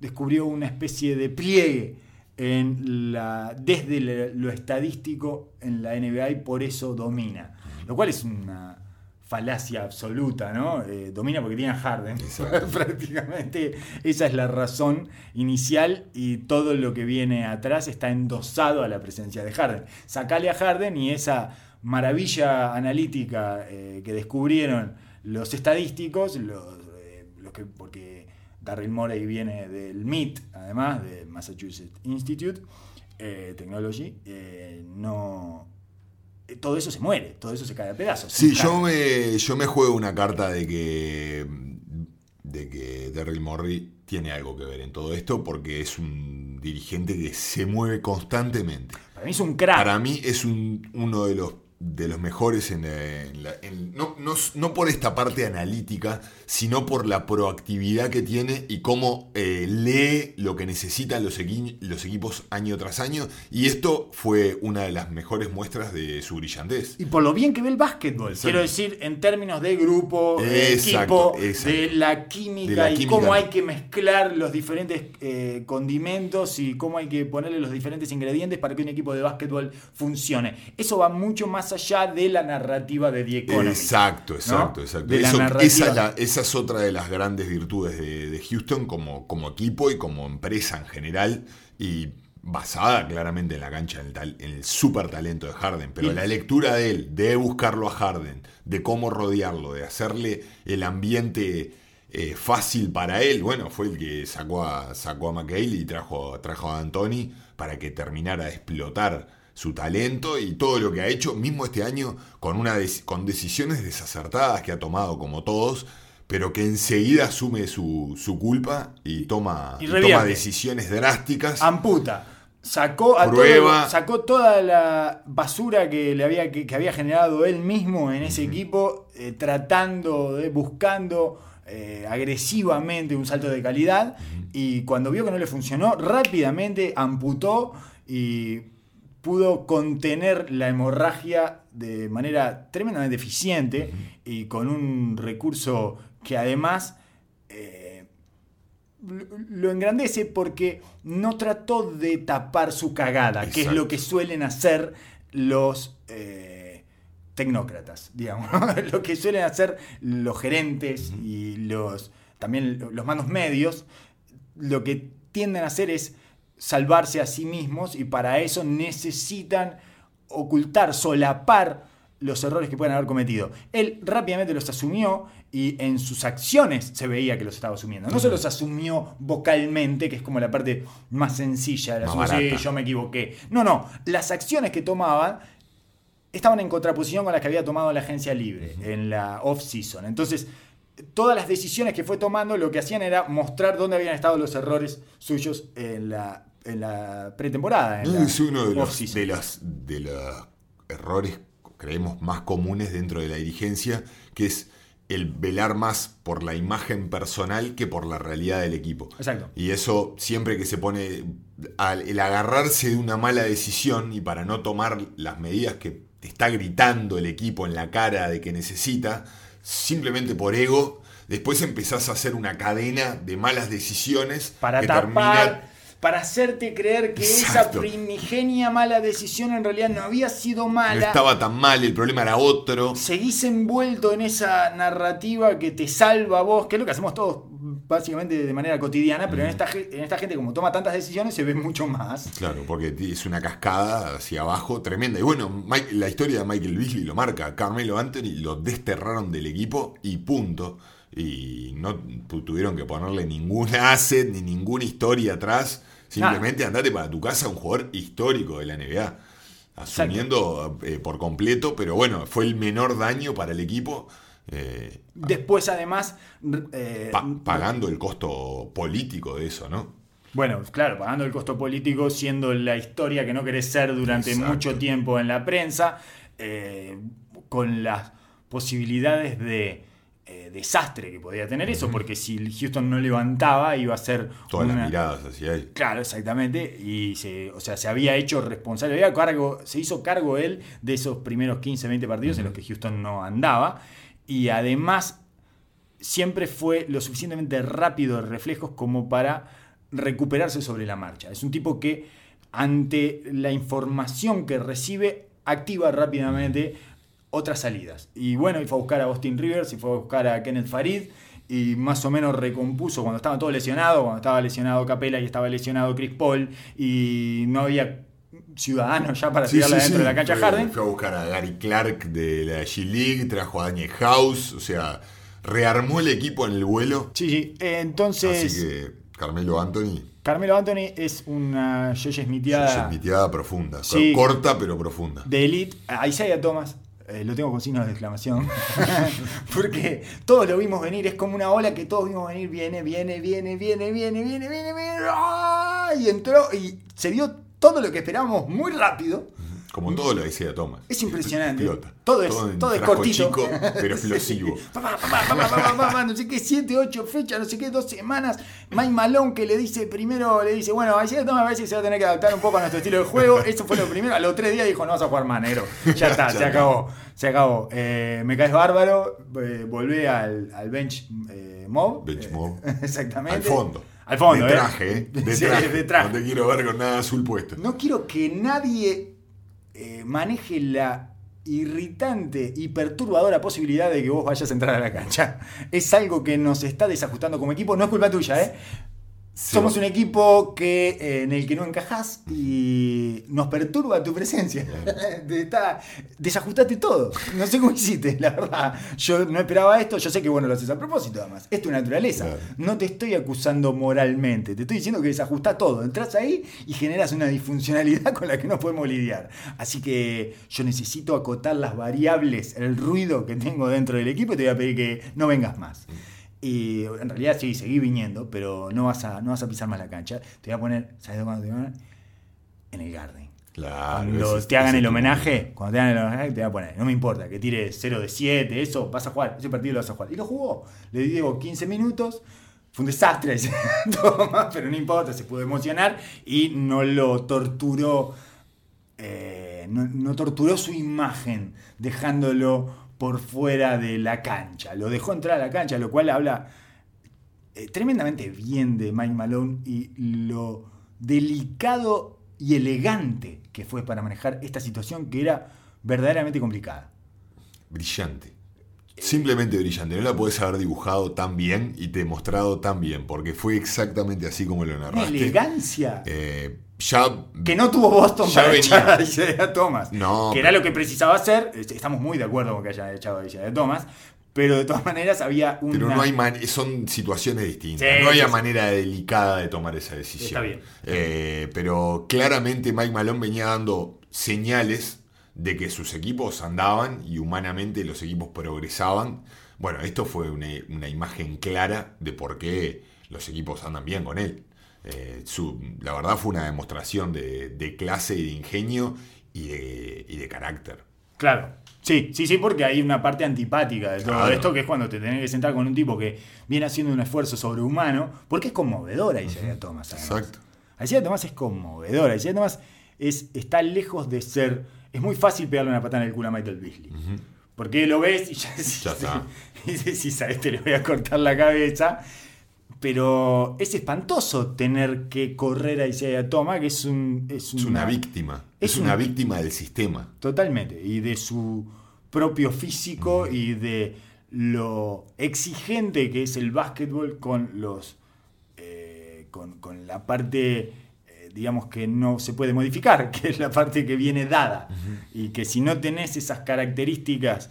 descubrió una especie de pliegue en la, desde lo estadístico en la NBA y por eso domina. Lo cual es una falacia absoluta, ¿no? Eh, domina porque tiene a Harden. (laughs) Prácticamente esa es la razón inicial y todo lo que viene atrás está endosado a la presencia de Harden. Sacale a Harden y esa maravilla analítica eh, que descubrieron los estadísticos, los, eh, los que, porque Darryl Morey viene del MIT, además, de Massachusetts Institute eh, Technology, eh, no... eh, Todo eso se muere, todo eso se cae a pedazos. Sí, yo me, yo me juego una carta de que, de que Daryl Morey tiene algo que ver en todo esto porque es un dirigente que se mueve constantemente. Para mí es un crack. Para mí es un- uno de los, de los mejores en, la- en la- en- no, no- no por esta parte analítica, sino por la proactividad que tiene y cómo eh, lee lo que necesitan los, equi- los equipos año tras año. Y esto fue una de las mejores muestras de su brillantez. Y por lo bien que ve el básquetbol. Quiero decir, en términos de grupo, de Exacto, equipo, exacto. de la química De la y química. cómo hay que mezclar los diferentes eh, condimentos y cómo hay que ponerle los diferentes ingredientes para que un equipo de básquetbol funcione. Eso va mucho más allá de la narrativa de The. Exacto, exacto, ¿no? exacto. Eso- esa, es la- esa es otra de las grandes virtudes de, de Houston como, como equipo y como empresa en general. Y basada claramente en la cancha, en el, tal- en el super talento de Harden. Pero la lectura de él, de buscarlo a Harden, de cómo rodearlo, de hacerle el ambiente eh, fácil para él, bueno, fue el que sacó a, sacó a McHale y trajo, trajo a Anthony para que terminara de explotar su talento y todo lo que ha hecho, mismo este año, con, una con decisiones desacertadas que ha tomado como todos, pero que enseguida asume su, su culpa y toma, Y y revierte. toma decisiones drásticas. Amputa. Sacó, a Prueba. todo- sacó toda la basura que, le había, que, que había generado él mismo en ese equipo, eh, tratando, de, buscando eh, agresivamente un salto de calidad. Y cuando vio que no le funcionó, rápidamente amputó y pudo contener la hemorragia de manera tremendamente eficiente y con un recurso que además eh, lo- engrandece porque no trató de tapar su cagada, que es lo que suelen hacer los eh, tecnócratas, digamos, (laughs) lo que suelen hacer los gerentes y los también los mandos medios, lo que tienden a hacer es salvarse a sí mismos y para eso necesitan ocultar, solapar los errores que pueden haber cometido. Él rápidamente los asumió y en sus acciones se veía que los estaba asumiendo. No se los asumió vocalmente, que es como la parte más sencilla la barata. yo me equivoqué. No, no, las acciones que tomaban estaban en contraposición con las que había tomado la agencia libre en la off-season. Entonces, todas las decisiones que fue tomando lo que hacían era mostrar dónde habían estado los errores suyos en la, en la pretemporada. en la es uno de los, de, las, de los errores, creemos, más comunes dentro de la dirigencia, que es el velar más por la imagen personal que por la realidad del equipo. Exacto. Y eso siempre que se pone al- el agarrarse de una mala decisión y para no tomar las medidas que te está gritando el equipo en la cara de que necesita, simplemente por ego, después empezás a hacer una cadena de malas decisiones para que tapar, termina para hacerte creer que Exacto. esa primigenia mala decisión en realidad no había sido no mala. estaba tan mal, el problema era otro. Seguís envuelto en esa narrativa que te salva a vos, que es lo que hacemos todos básicamente de manera cotidiana, pero en, esta, ge- en esta gente como toma tantas decisiones se ve mucho más. Claro, porque es una cascada hacia abajo tremenda. Y bueno, Mike- la historia de Michael Beasley lo marca. Carmelo Anthony lo desterraron del equipo y punto. Y no tu- tuvieron que ponerle ningún asset ni ninguna historia atrás. Simplemente andate para tu casa un jugador histórico de la NBA. Asumiendo eh, por completo, pero bueno, fue el menor daño para el equipo. Eh, Después además... eh, pa- pagando el costo político de eso, ¿no? Bueno, claro, pagando el costo político, siendo la historia que no querés ser durante Exacto. mucho tiempo en la prensa, eh, con las posibilidades de eh, desastre que podía tener eso, porque si Houston no levantaba iba a ser Todas una- las miradas hacia él. Claro, exactamente. Y se, o sea, se había hecho responsable, había cargo, se hizo cargo él de esos primeros 15, 20 partidos en los que Houston no andaba. Y además, siempre fue lo suficientemente rápido de reflejos como para recuperarse sobre la marcha. Es un tipo que, ante la información que recibe, activa rápidamente otras salidas. Y bueno, y fue a buscar a Austin Rivers, y fue a buscar a Kenneth Farid, y más o menos recompuso cuando estaban todos lesionados, cuando estaba lesionado Capela y estaba lesionado Chris Paul, y no había ciudadanos ya para Sí, tirarla sí, dentro sí. de la cancha Fue- Harden. Fue a buscar a Gary Clark de la G-League, trajo a Daniel House, o sea, rearmó el equipo en el vuelo. Sí, sí. Eh, Entonces, Así que Carmelo Anthony, Carmelo Anthony es una Josh Smithiada mitiada profunda. Corta pero profunda. de elite. A Isaiah Thomas, eh, lo tengo con signos de exclamación. (laughs) Porque todos lo vimos venir, es como una ola que todos vimos venir. Viene, viene, viene, viene, viene, viene, viene, viene. ¡ah! Y entró y se dio todo lo que esperábamos muy rápido. Como todo lo decía Thomas. Es impresionante. Todo es- en todo es cortito. chico, pero explosivo. No sé qué, siete, ocho fechas, no sé qué, dos semanas. Mike Malone que le dice primero, le dice, bueno, ahí me parece que se va a tener que adaptar un poco a nuestro estilo de juego. Eso fue lo primero. A los tres días dijo, no vas a jugar más, negro. Ya está, (laughs) Ya se acabó. Se acabó. Eh, me caes bárbaro. Eh, volvé al, al bench eh, mob. Bench Eh, mob. (laughs) exactamente. Al fondo. Al fondo, de ¿eh? traje, ¿eh? De (laughs) Sí, traje. de traje. No te quiero ver con nada azul puesto. No quiero que nadie eh, maneje la irritante y perturbadora posibilidad de que vos vayas a entrar a la cancha. Es algo que nos está desajustando como equipo, no es culpa tuya, ¿eh? Somos un equipo que, eh, en el que no encajás y nos perturba tu presencia. (laughs) Está, desajustaste todo. No sé cómo hiciste, la verdad. Yo no esperaba esto. Yo sé que bueno lo haces a propósito, además. Es tu naturaleza. No te estoy acusando moralmente. Te estoy diciendo que desajustás todo. Entras ahí y generas una disfuncionalidad (laughs) con la que no podemos lidiar. Así que yo necesito acotar las variables, el ruido que tengo dentro del equipo y te voy a pedir que no vengas más. Y en realidad sí, seguí viniendo, pero no vas a, no vas a pisar más la cancha. Te voy a poner, ¿sabes cuándo te voy a poner? En el Garden. Claro. Cuando ese- te hagan el tipo- homenaje, cuando te hagan el homenaje, te voy a poner. No me importa, que tire 0 de 7, eso, vas a jugar. Ese partido lo vas a jugar. Y lo jugó. Le digo 15 minutos. Fue un desastre, (laughs) pero no importa, se pudo emocionar y no lo torturó. eh, no, no torturó su imagen dejándolo por fuera de la cancha. Lo dejó entrar a la cancha, lo cual habla eh, tremendamente bien de Mike Malone y lo delicado y elegante que fue para manejar esta situación que era verdaderamente complicada. Brillante. Simplemente brillante. No la podés haber dibujado tan bien y te mostrado tan bien, porque fue exactamente así como lo Una narraste. elegancia Eh, ya que no tuvo Boston Ya para venía. echar a Isaiah Thomas. No, que pero- era lo que precisaba hacer. Estamos muy de acuerdo con que hayan echado a Isaiah Thomas. Pero de todas maneras había una... Pero no hay man- son situaciones distintas. Sí, no sí, sí. manera delicada de tomar esa decisión. Está bien. Eh, pero claramente Mike Malone venía dando señales de que sus equipos andaban y humanamente los equipos progresaban. Bueno, esto fue una, una imagen clara de por qué los equipos andan bien con él. Eh, su- la verdad fue una demostración de, de clase y de ingenio y de, y de carácter. Claro. Sí, sí, sí, porque hay una parte antipática de todo Claro. esto, que es cuando te tenés que sentar con un tipo que viene haciendo un esfuerzo sobrehumano, porque es conmovedora Isaiah Thomas. además. Exacto. Isaiah Thomas es conmovedora. Isaiah Thomas es, está lejos de ser... Es muy fácil pegarle una patada en el culo a Michael Beasley. Porque lo ves y ya (laughs) está. y decís, a este le voy a cortar la cabeza. Pero es espantoso tener que correr a Isaiah Thomas, que es un... Es, Es una víctima. es Es, una un- víctima del sistema. Totalmente. Y de su propio físico y de lo exigente que es el básquetbol con los. eh, con, con la parte. eh, digamos que no se puede modificar, (laughs) que es la parte que viene dada. Y que si no tenés esas características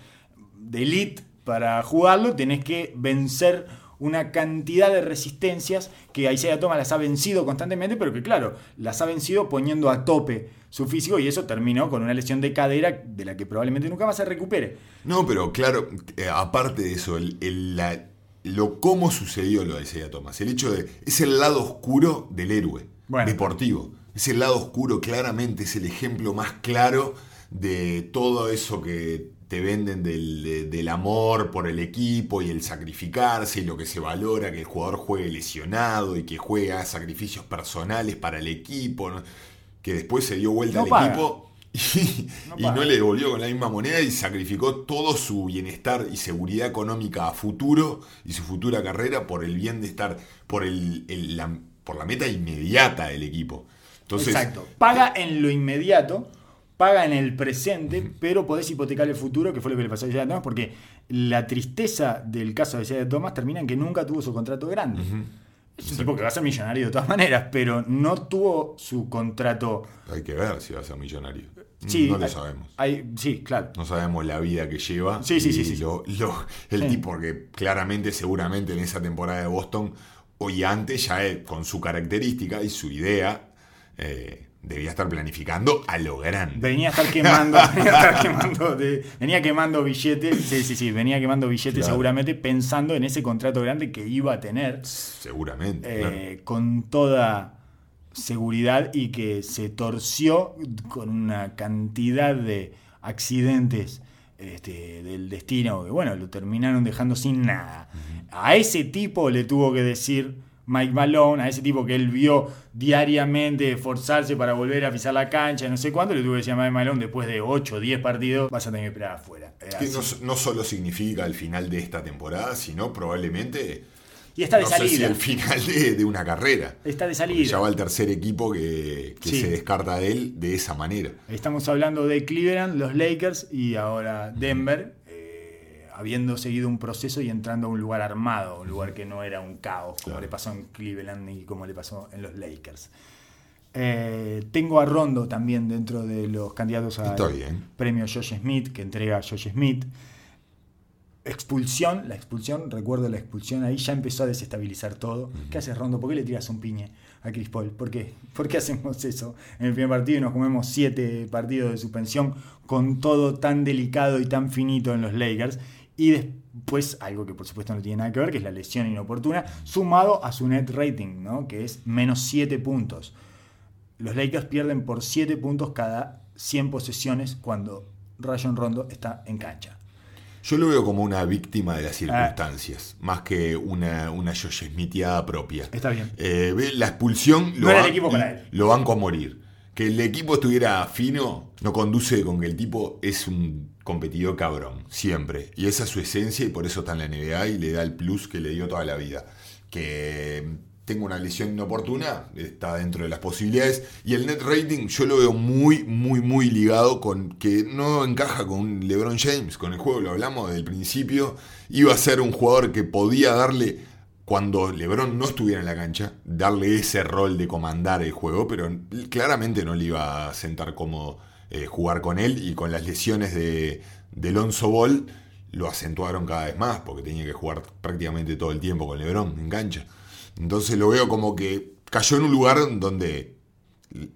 de elite para jugarlo, tenés que vencer una cantidad de resistencias que Isaiah Thomas las ha vencido constantemente, pero que claro, las ha vencido poniendo a tope su físico y eso terminó con una lesión de cadera de la que probablemente nunca más se recupere. No, pero claro, eh, aparte de eso, el, el- la- lo cómo sucedió lo de Isaiah Thomas, el hecho de. Es el lado oscuro del héroe Bueno. deportivo. Es el lado oscuro, claramente, es el ejemplo más claro de todo eso que te venden del, de- del amor por el equipo y el sacrificarse y lo que se valora, que el jugador juegue lesionado y que juega sacrificios personales para el equipo, ¿no? que después se dio vuelta No al paga. equipo y, No y paga. no le devolvió con la misma moneda y sacrificó todo su bienestar y seguridad económica a futuro y su futura carrera por el bien de estar, por, el, el- la, por la meta inmediata del equipo. Entonces, Exacto. Paga en lo inmediato, paga en el presente, pero podés hipotecar el futuro, que fue lo que le pasó a Isaiah Thomas, porque la tristeza del caso de Isaiah Thomas termina en que nunca tuvo su contrato grande. Es un tipo que va a ser millonario de todas maneras, pero no tuvo su contrato. hay que ver si va a ser millonario. Sí, no lo hay- sabemos. hay- sí, claro. No sabemos la vida que lleva. Sí, sí, sí, sí. lo- lo- el Sí. tipo que claramente, seguramente en esa temporada de Boston, hoy antes, ya él, con su característica y su idea, eh, debía estar planificando a lo grande. Venía a estar (laughs) quemando, venía, a estar quemando de- venía quemando billetes, sí, sí, sí, venía quemando billetes Claro. seguramente pensando en ese contrato grande que iba a tener. Seguramente. eh, claro. con toda seguridad y que se torció con una cantidad de accidentes este, del destino que bueno, lo terminaron dejando sin nada. A ese tipo le tuvo que decir Mike Malone, a ese tipo que él vio diariamente esforzarse para volver a pisar la cancha, no sé cuánto, le tuvo que decir a Mike Malone después de 8 o 10 partidos, vas a tener que esperar afuera. Eh, Que no, no solo significa el final de esta temporada, sino probablemente Y está de no salida. sé si el final de, de una carrera. Está de Porque salida. ya va el tercer equipo que, que Sí. se descarta de él de esa manera. Estamos hablando de Cleveland, los Lakers y ahora Denver, habiendo seguido un proceso y entrando a un lugar armado, un lugar que no era un caos, como Claro. le pasó en Cleveland y como le pasó en los Lakers. Eh, tengo a Rondo también dentro de los candidatos al premio Josh Smith, que entrega Josh Smith. Expulsión, la expulsión, recuerdo la expulsión, ahí ya empezó a desestabilizar todo. ¿Qué haces, Rondo? ¿Por qué le tiras un piñe a Chris Paul? ¿Por qué? ¿Por qué hacemos eso en el primer partido y nos comemos siete partidos de suspensión con todo tan delicado y tan finito en los Lakers? Y después, algo que por supuesto no tiene nada que ver, que es la lesión inoportuna, sumado a su net rating, ¿no? que es menos 7 puntos. Los Lakers pierden por 7 puntos cada 100 posesiones cuando Rayon Rondo está en cancha. Yo lo veo como una víctima Ah. de las circunstancias, más que una, una Josh Smithiada propia. Está bien. Eh, ve, la expulsión No lo, era el ban- equipo para él. lo banco a morir. Que el equipo estuviera fino no conduce con que el tipo es un competidor cabrón, siempre. Y esa es su esencia y por eso está en la NBA y le da el plus que le dio toda la vida. Que tenga una lesión inoportuna, está dentro de las posibilidades. Y el net rating yo lo veo muy, muy, muy ligado con que no encaja con LeBron James, con el juego, lo hablamos desde el principio. Iba a ser un jugador que podía darle cuando LeBron no estuviera en la cancha, darle ese rol de comandar el juego, pero claramente no le iba a sentar cómodo eh, jugar con él y con las lesiones de, de Lonzo Ball lo acentuaron cada vez más porque tenía que jugar prácticamente todo el tiempo con LeBron en cancha. Entonces lo veo como que cayó en un lugar donde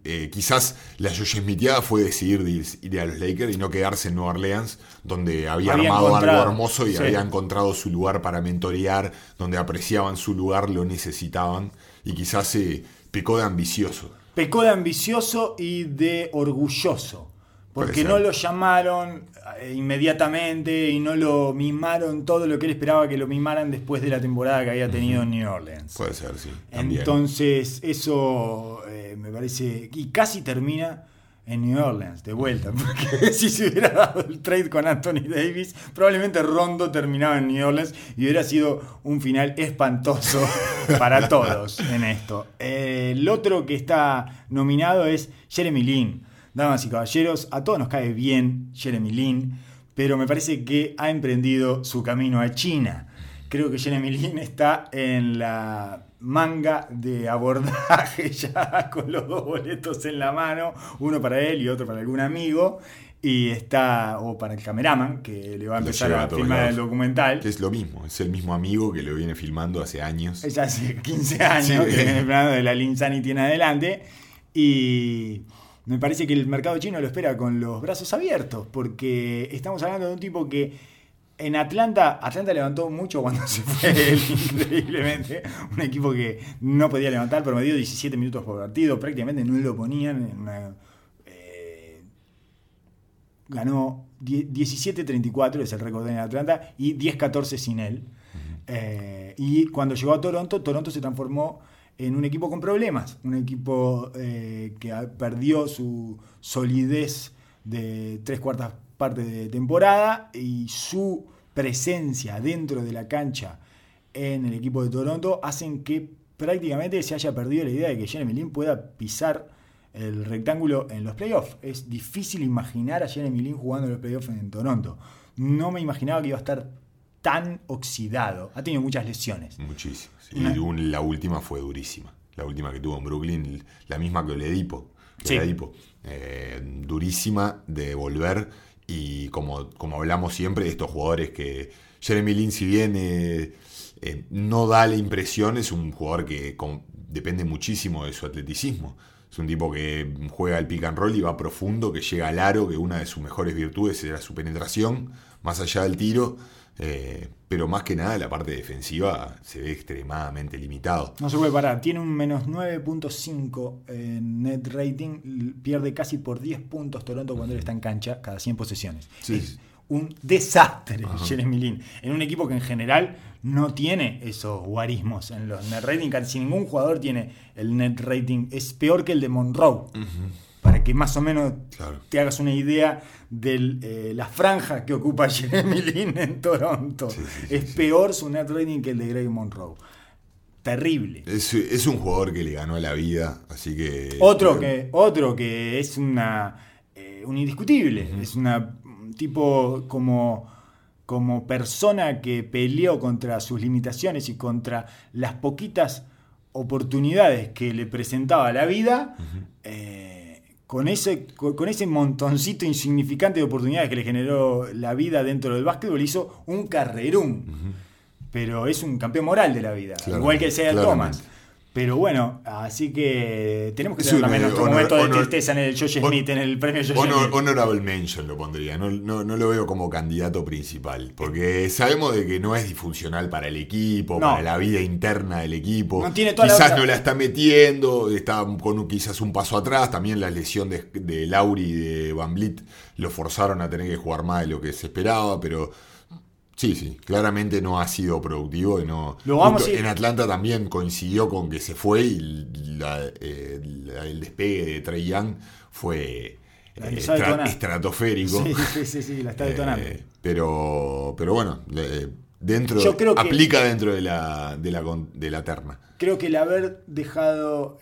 eh, quizás la Josh Smithiada fue decidir de ir, ir a los Lakers y no quedarse en Nueva Orleans, donde había, Había armado algo hermoso y sí. había encontrado su lugar para mentorear, donde apreciaban su lugar, lo necesitaban y quizás se pecó de ambicioso. Pecó de ambicioso y de orgulloso. Porque no lo llamaron eh, inmediatamente y no lo mimaron todo lo que él esperaba que lo mimaran después de la temporada que había tenido en New Orleans. Puede ser, sí. también. Entonces, eso eh, me parece. Y casi termina en New Orleans, de vuelta. (laughs) Porque si se hubiera dado el trade con Anthony Davis, probablemente Rondo terminaba en New Orleans y hubiera sido un final espantoso (laughs) para todos en esto. Eh, el otro que está nominado es Jeremy Lin. Damas y caballeros, a todos nos cae bien Jeremy Lin, pero me parece que ha emprendido su camino a China. Creo que Jeremy Lin está en la manga de abordaje (laughs) ya con los dos boletos en la mano, uno para él y otro para algún amigo, y está, o para el cameraman que le va a empezar a filmar el documental. Que es lo mismo, es el mismo amigo que lo viene filmando hace años. Ya hace 15 años Sí. que viene filmando de la Linsanity en adelante. Y me parece que el mercado chino lo espera con los brazos abiertos, porque estamos hablando de un tipo que en Atlanta, Atlanta levantó mucho cuando (laughs) se fue él, increíblemente. Un equipo que no podía levantar, pero me dio 17 minutos por partido, prácticamente no lo ponían en una. eh, ganó 10 17-34, es el récord en Atlanta, y 10-14 sin él. Eh, y cuando llegó a Toronto, Toronto se transformó en un equipo con problemas, un equipo eh, que perdió su solidez de tres cuartas partes de temporada y su presencia dentro de la cancha en el equipo de Toronto hacen que prácticamente se haya perdido la idea de que Jeremy Lin pueda pisar el rectángulo en los playoffs. Es difícil imaginar a Jeremy Lin jugando en los playoffs en Toronto. No me imaginaba que iba a estar tan oxidado. Ha tenido muchas lesiones. Una- Y un- la última fue durísima. La última que tuvo en Brooklyn, la misma que Oledipo. que Sí. Eh, durísima de volver. Y como, como hablamos siempre de estos jugadores que Jeremy Lin, si bien eh, eh, no da la impresión, es un jugador que depende muchísimo de su atleticismo. Es un tipo que juega el pick and roll y va profundo, que llega al aro, que una de sus mejores virtudes era su penetración, más allá del tiro. Eh, pero más que nada la parte defensiva se ve extremadamente limitado. No se puede parar. Tiene un menos 9.5 en net rating. Pierde casi por 10 puntos Toronto cuando él está en cancha cada 100 posesiones. Sí. Es un desastre Jeremy Lin. En un equipo que en general no tiene esos guarismos en los net rating. Casi ningún jugador tiene el net rating. Es peor que el de Monroe. Para que más o menos Claro. te hagas una idea de la franja que ocupa (laughs) Jeremy Lin en Toronto. Sí, sí, sí, es sí. peor su net rating que el de Greg Monroe. terrible. Es, es un jugador que le ganó la vida, así que. Otro que, otro que es una eh, un indiscutible, es una un tipo como, como persona que peleó contra sus limitaciones y contra las poquitas oportunidades que le presentaba la vida. eh, con ese, con ese montoncito insignificante de oportunidades que le generó la vida dentro del básquetbol, hizo un carrerón. Pero es un campeón moral de la vida, igual que sea. Thomas. Pero bueno, así que tenemos que tener un, eh, nuestro honor- momento de honor- tristeza en el Josh Smith, en el premio Josh Honor- Smith. honorable mention lo pondría, no, no, no lo veo como candidato principal, porque sabemos de que no es disfuncional para el equipo, No. para la vida interna del equipo. Tiene toda quizás no la está metiendo, está con un- quizás un paso atrás, también la lesión de, de Lauri y de Van Vliet lo forzaron a tener que jugar más de lo que se esperaba, pero sí, sí, claramente no ha sido productivo y no... Lo vamos En Atlanta también coincidió con que se fue y la- eh, la- el despegue de Trey Young fue La eh, estra- estratosférico. Sí, sí, sí, sí, la está detonando. Eh, pero, pero bueno, dentro Yo creo que- aplica dentro de la, de la, de la terna. Creo que el haber dejado,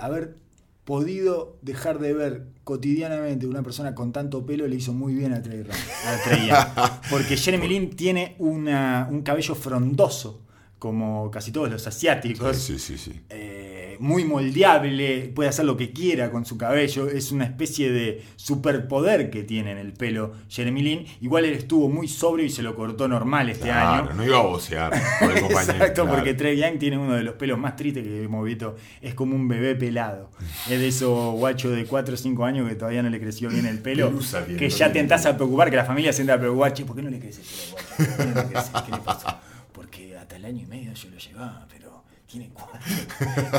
haber podido dejar de ver cotidianamente una persona con tanto pelo le hizo muy bien a Trey. (laughs) Porque Jeremy Lin tiene una, un cabello frondoso, como casi todos los asiáticos. Sí, sí, sí. eh, muy moldeable, puede hacer lo que quiera con su cabello, es una especie de superpoder que tiene en el pelo Jeremy Lin. Igual él estuvo muy sobrio y se lo cortó normal este Claro, año. no iba a vocear por el (laughs) compañero. Exacto, claro. porque Trey Young tiene uno de los pelos más tristes que hemos visto. Es como un bebé pelado. Es de esos guachos de 4 o 5 años que todavía no le creció bien el pelo. Que ya tentás a preocupar, que la familia se entra a preocupar. Che, ¿por qué no le crece el pelo, qué no le crece? ¿Qué le pasó? Porque hasta el año y medio yo lo llevaba, tiene cuatro.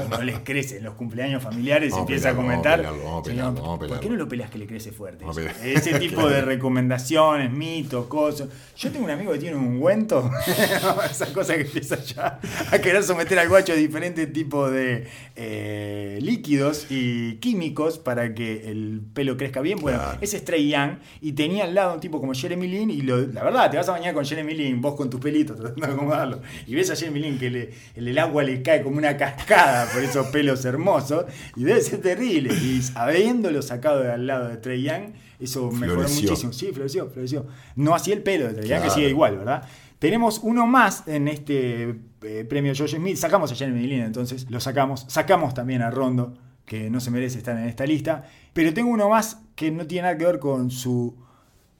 Y no les crece. En los cumpleaños familiares empieza a comentar. vamos a pelarlo, vamos a "Señor, pelarlo, vamos a ¿Por qué pelarlo". no lo pelas que le crece fuerte? Ese tipo de (laughs) recomendaciones, mitos, cosas. Yo tengo un amigo que tiene un ungüento, (laughs) esa cosa que empieza ya a querer someter al guacho a diferentes tipos de eh, líquidos y químicos para que el pelo crezca bien. Bueno, Claro. ese es Trey Young y tenía al lado un tipo como Jeremy Lin y lo- la verdad, te vas a bañar con Jeremy Lin, vos con tus pelitos tratando de acomodarlo y ves a Jeremy Lin que le- el, el agua le cae como una cascada por esos pelos hermosos y debe ser terrible. Y habiéndolo sacado de al lado de Trey Young, eso mejoró Floreció. muchísimo. Sí, floreció, floreció. No así el pelo de Trey Young, que sigue igual, ¿verdad? Tenemos uno más en este eh, premio Josh Smith. Sacamos a Jeremy Lin, entonces lo sacamos. Sacamos también a Rondo, que no se merece estar en esta lista. Pero tengo uno más que no tiene nada que ver con su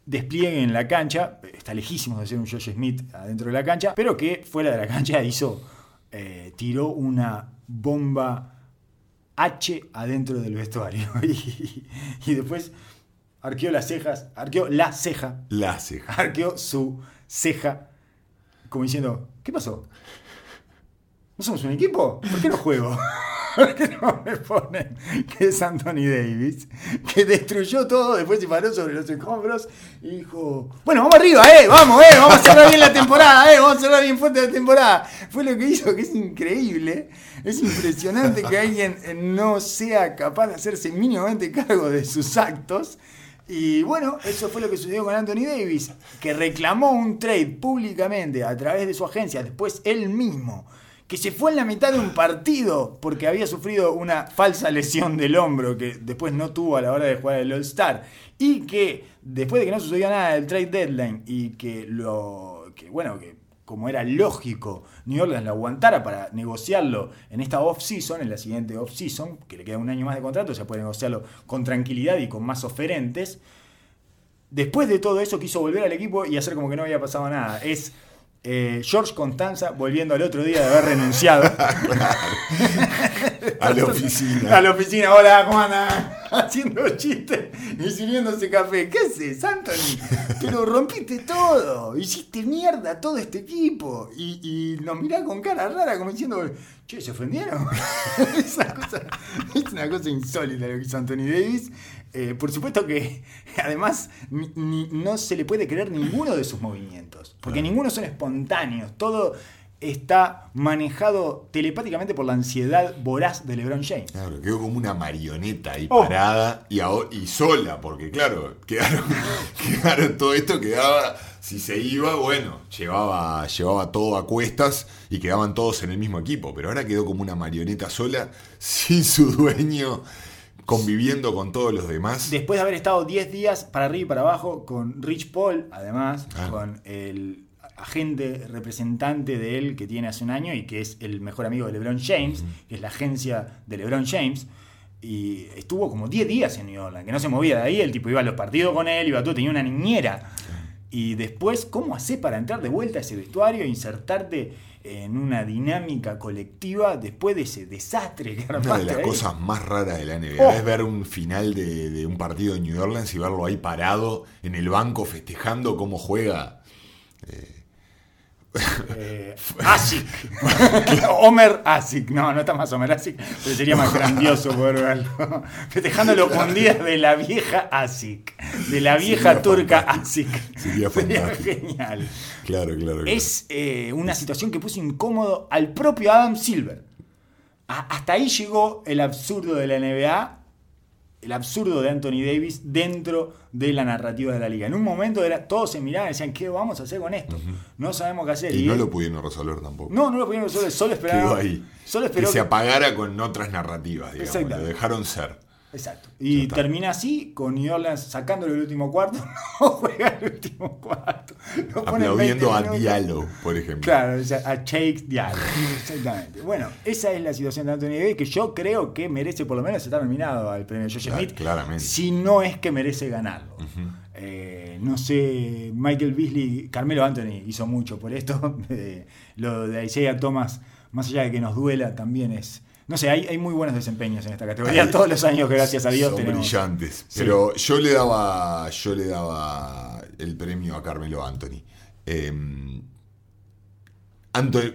despliegue en la cancha. Está lejísimo de ser un Josh Smith adentro de la cancha, pero que fuera de la cancha hizo, eh, tiró una bomba H adentro del vestuario. (laughs) Y, y después arqueó las cejas, arqueó la ceja, La ceja. arqueó su ceja, como diciendo, ¿qué pasó? ¿No somos un equipo? ¿Por qué no juego? (laughs) (laughs) ¿Por qué no me ponen que es Anthony Davis? Que destruyó todo, después se paró sobre los escombros y dijo, bueno, vamos arriba, eh, vamos, eh, vamos a cerrar bien la temporada, eh, vamos a cerrar bien fuerte la temporada. Fue lo que hizo, que es increíble, es impresionante que alguien eh, no sea capaz de hacerse mínimamente cargo de sus actos. Y bueno, eso fue lo que sucedió con Anthony Davis, que reclamó un trade públicamente a través de su agencia, después él mismo, que se fue en la mitad de un partido porque había sufrido una falsa lesión del hombro que después no tuvo a la hora de jugar el All-Star, y que después de que no sucedió nada del trade deadline y que lo que bueno, que como era lógico, New Orleans lo aguantara para negociarlo en esta off-season, en la siguiente off-season, que le queda un año más de contrato, o sea, puede negociarlo con tranquilidad y con más oferentes. Después de todo eso, quiso volver al equipo y hacer como que no había pasado nada. Es eh, George Constanza volviendo al otro día de haber renunciado (laughs) A la oficina. a la oficina. Hola, ¿cómo andan? Haciendo chistes y sirviéndose café. ¿Qué haces, Anthony? Pero rompiste todo. Hiciste mierda a todo este equipo. Y, y nos mirá con cara rara como diciendo, che, ¿se ofendieron? (laughs) es, una cosa, es una cosa insólita lo que hizo Anthony Davis. Eh, por supuesto que (laughs) además ni- ni- no se le puede creer ninguno de sus movimientos. Porque Claro. ninguno son espontáneos. Todo está manejado telepáticamente por la ansiedad voraz de LeBron James. Claro, quedó como una marioneta ahí Oh. parada y, y sola, porque claro, quedaron, (laughs) quedaron todo esto quedaba si se iba, bueno, llevaba, llevaba todo a cuestas y quedaban todos en el mismo equipo. Pero ahora quedó como una marioneta sola, (laughs) sin su dueño, conviviendo con todos los demás. Después de haber estado 10 días para arriba y para abajo con Rich Paul, además, Ah. con el agente representante de él que tiene hace un año y que es el mejor amigo de LeBron James, que es la agencia de LeBron James. Y estuvo como 10 días en New Orleans, que no se movía de ahí. El tipo iba a los partidos con él, iba todo, tenía una niñera. Y después, ¿cómo haces para entrar de vuelta a ese vestuario e insertarte en una dinámica colectiva después de ese desastre que Una de las ahí? cosas más raras de la NBA Oh. es ver un final de, de un partido de New Orleans y verlo ahí parado en el banco festejando cómo juega. Eh, Asic. (laughs) Homer Asic. No, no está más Homer Asic, pero sería más grandioso poder verlo. (laughs) Festejando los días de la vieja Asic. De la vieja Sería turca. (laughs) Asic. Sería fantástico. genial. Claro, claro. claro. Es eh, una situación que puso incómodo al propio Adam Silver. A- hasta ahí llegó el absurdo de la NBA, el absurdo de Anthony Davis dentro de la narrativa de la liga. En un momento era, todos se miraban y decían, ¿qué vamos a hacer con esto? No sabemos qué hacer. Y no él- lo pudieron resolver tampoco. no, no lo pudieron resolver, solo Quedó esperaron. ahí. Solo que esperó se que- apagara con otras narrativas, digamos. Lo dejaron ser. Exacto. Y termina así, con New Orleans sacándole el último cuarto. (laughs) No juega el último cuarto. Aplaudiendo 20 a. Diallo, por ejemplo. Claro, o sea, a Shakes Diallo. Exactamente. Bueno, esa es la situación de Anthony Davis que yo creo que merece por lo menos estar nominado al premio Josh Claro, Smith. claramente. Si no es que merece ganarlo. Eh, no sé, Michael Beasley, Carmelo Anthony hizo mucho por esto. (laughs) Eh, lo de Isaiah Thomas, más allá de que nos duela, también es. No sé, hay, hay muy buenos desempeños en esta categoría. Hay- (laughs) Todos los años que gracias a Dios Son tenemos. brillantes. Sí. Pero yo le daba. Yo le daba el premio a Carmelo Anthony. Eh,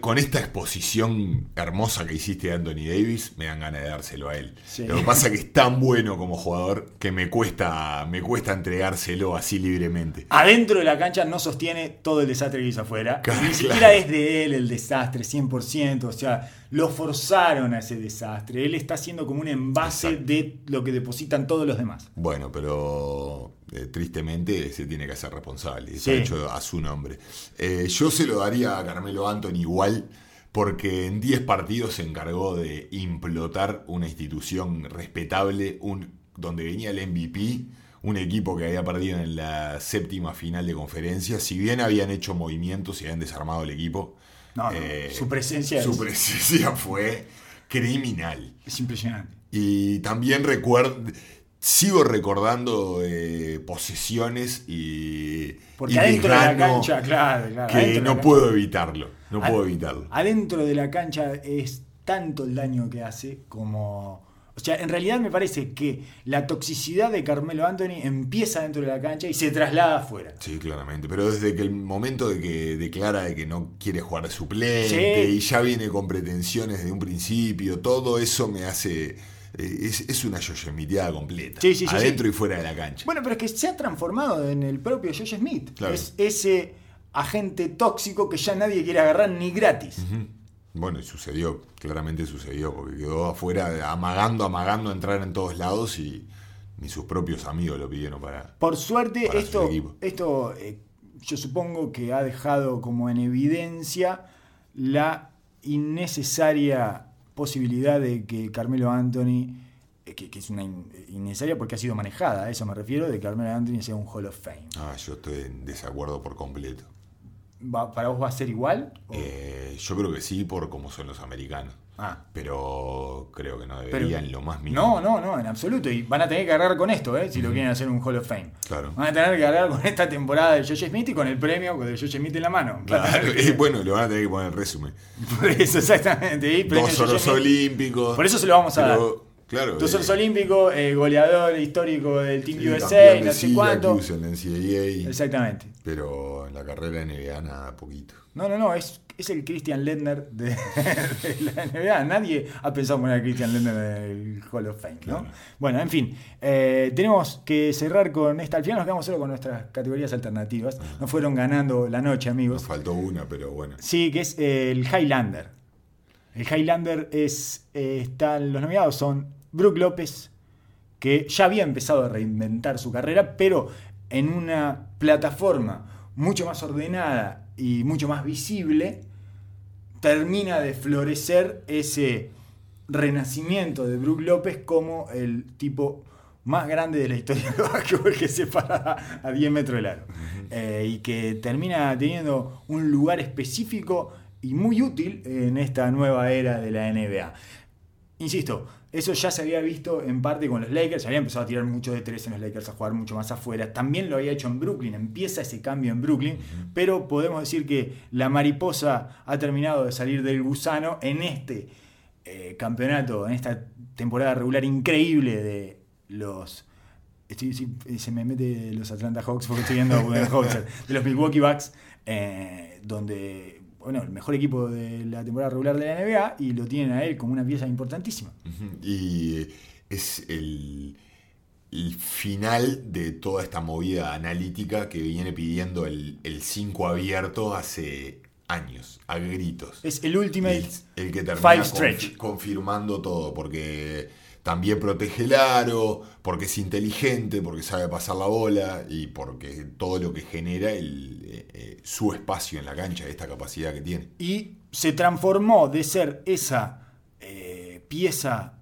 con esta exposición hermosa que hiciste de Anthony Davis, me dan ganas de dárselo a él. Sí. Lo que pasa es que es tan bueno como jugador que me cuesta, me cuesta entregárselo así libremente. Adentro de la cancha no sostiene todo el desastre que hizo afuera. Claro, Ni (laughs) claro. siquiera es de él el desastre 100%. O sea, lo forzaron a ese desastre. Él está haciendo como un envase Exacto. de lo que depositan todos los demás. Bueno, pero eh, tristemente se tiene que hacer responsable. Está Sí. hecho a su nombre. Eh, yo se lo daría a Carmelo Anthony igual, porque en 10 partidos se encargó de implotar una institución respetable, un, donde venía el MVP, un equipo que había perdido en la séptima final de conferencia. Si bien habían hecho movimientos y habían desarmado el equipo, No, no, eh, su presencia su es, presencia (laughs) fue criminal. es impresionante. Y también recuerdo, sigo recordando eh, posesiones y, Porque y adentro de la cancha, claro, claro. que no puedo evitarlo, no puedo evitarlo. Adentro de la cancha es tanto el daño que hace como. O sea, en realidad me parece que la toxicidad de Carmelo Anthony empieza dentro de la cancha y se traslada afuera. Sí, claramente, pero desde que el momento de que declara de que no quiere jugar de suplente Sí. y ya viene con pretensiones de un principio, todo eso me hace... eh, Es, es una yoyemiteada completa, Sí, sí, sí, adentro y fuera de la cancha. Bueno, pero es que se ha transformado en el propio Josh Smith. Claro. Es ese agente tóxico que ya nadie quiere agarrar ni gratis. Bueno, y sucedió, claramente sucedió, porque quedó afuera amagando, amagando a entrar en todos lados y ni sus propios amigos lo pidieron para... Por suerte, Para esto, esto eh, yo supongo que ha dejado como en evidencia la innecesaria posibilidad de que Carmelo Anthony, eh, que, que es una in- innecesaria porque ha sido manejada, a eso me refiero, de que Carmelo Anthony sea un Hall of Fame. Ah, yo estoy en desacuerdo por completo. Va- ¿Para vos va a ser igual? Eh, yo creo que sí, por cómo son los americanos. Ah. Pero creo que no Pero- deberían lo más mínimo. No, no, no, en absoluto. Y van a tener que agarrar con esto, ¿eh? si lo quieren hacer un Hall of Fame. Claro. Van a tener que agarrar con esta temporada de Josh Smith y con el premio de Josh Smith en la mano. Claro, (laughs) bueno, le van a tener que poner el resumen. Por eso, exactamente. Y Dos oros olímpicos. Por eso se lo vamos a Pero, Claro. Dos eh, oros olímpicos, eh, goleador histórico del Team sí, USA, no sé cuánto. En NCAA. Exactamente. Pero en la carrera NBA nada, poquito. No, no, no, es, es el Christian Lendner de, (laughs) de la NBA. Nadie ha pensado poner a Christian Lendner en el Hall of Fame, ¿no? Claro. Bueno, en fin, eh, tenemos que cerrar con esta. Al final nos quedamos solo con nuestras categorías alternativas. Nos fueron ganando la noche, Nos amigos. faltó una, pero bueno. Sí, que es eh, el Highlander. El Highlander es. eh, están, los nominados son Brook López, que ya había empezado a reinventar su carrera, pero en una plataforma mucho más ordenada y mucho más visible, termina de florecer ese renacimiento de Brook López como el tipo más grande de la historia del básquetbol que se para a 10 metros del aro. Eh, y que termina teniendo un lugar específico y muy útil en esta nueva era de la NBA. Insisto, eso ya se había visto en parte con los Lakers, se había empezado a tirar mucho de tres en los Lakers, a jugar mucho más afuera. También lo había hecho en Brooklyn, empieza ese cambio en Brooklyn, pero podemos decir que la mariposa ha terminado de salir del gusano en este eh, campeonato, en esta temporada regular increíble de los. estoy- se me mete los Atlanta Hawks porque estoy viendo a Budenholzer, (laughs) de los Milwaukee Bucks, eh, donde, bueno, el mejor equipo de la temporada regular de la NBA y lo tienen a él como una pieza importantísima. Y es el, el final de toda esta movida analítica que viene pidiendo el 5 abierto hace años, a gritos. Es el Ultimate el, el que termina Five confi- Stretch. confirmando todo, porque también protege el aro, porque es inteligente, porque sabe pasar la bola y porque todo lo que genera el, eh, eh, su espacio en la cancha, esta capacidad que tiene. y se transformó de ser esa eh, pieza,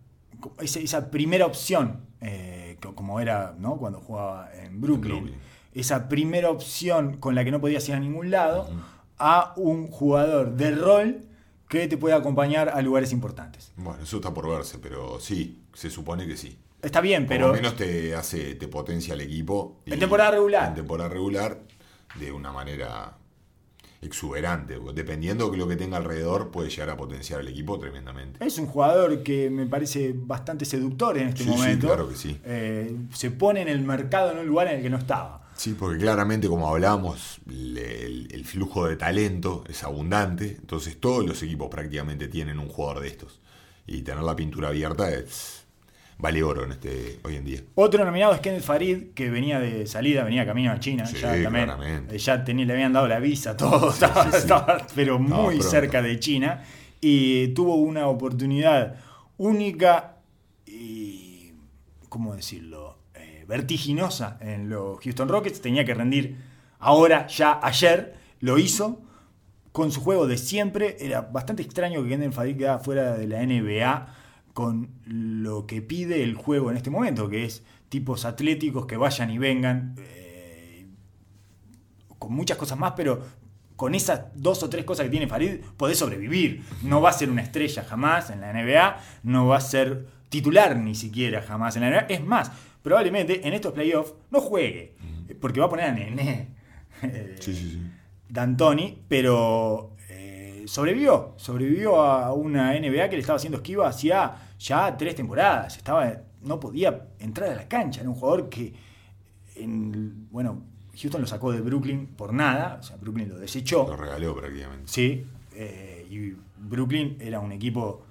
esa, esa primera opción, co- como era ¿no? cuando jugaba en Brooklyn, Brooklyn. esa primera opción con la que no podías ir a ningún lado, a un jugador de rol que te puede acompañar a lugares importantes. Bueno, eso está por verse, pero sí, se supone que sí. Está bien, Por pero lo menos te hace, te potencia el equipo. En temporada regular. En temporada regular, de una manera exuberante. Dependiendo de lo que tenga alrededor, puede llegar a potenciar el equipo tremendamente. es un jugador que me parece bastante seductor en este Sí, sí, momento. claro que sí. Eh, se pone en el mercado en un lugar en el que no estaba. Sí, porque claramente, como hablábamos, el, el flujo de talento es abundante. Entonces, todos los equipos prácticamente tienen un jugador de estos. Y tener la pintura abierta es, vale oro en este, hoy en día. Otro nominado es Kenneth Farid, que venía de salida, venía camino a China. Sí, ya también, claramente. eh, ya tenía- le habían dado la visa, todo, Sí, estaba, sí, sí. estaba, pero muy pronto. cerca de China. Y tuvo una oportunidad única y, ¿cómo decirlo? Vertiginosa en los Houston Rockets. Tenía que rendir ahora, ya ayer, lo hizo. Con su juego de siempre, era bastante extraño que Kenneth Farid quedara fuera de la NBA con lo que pide el juego en este momento, que es tipos atléticos que vayan y vengan, eh, con muchas cosas más, pero con esas dos o tres cosas que tiene Farid podés sobrevivir. No va a ser una estrella jamás en la NBA, no va a ser titular ni siquiera jamás en la NBA. Es más, probablemente en estos playoffs no juegue, porque va a poner a Nené. eh, Sí, sí, sí. D'Antoni, pero eh, sobrevivió, sobrevivió a una NBA que le estaba haciendo esquiva hacía ya tres temporadas, estaba, no podía entrar a la cancha, era un jugador que, en- bueno, Houston lo sacó de Brooklyn por nada, o sea, Brooklyn lo desechó, Lo regaló prácticamente. Sí, eh, y Brooklyn era un equipo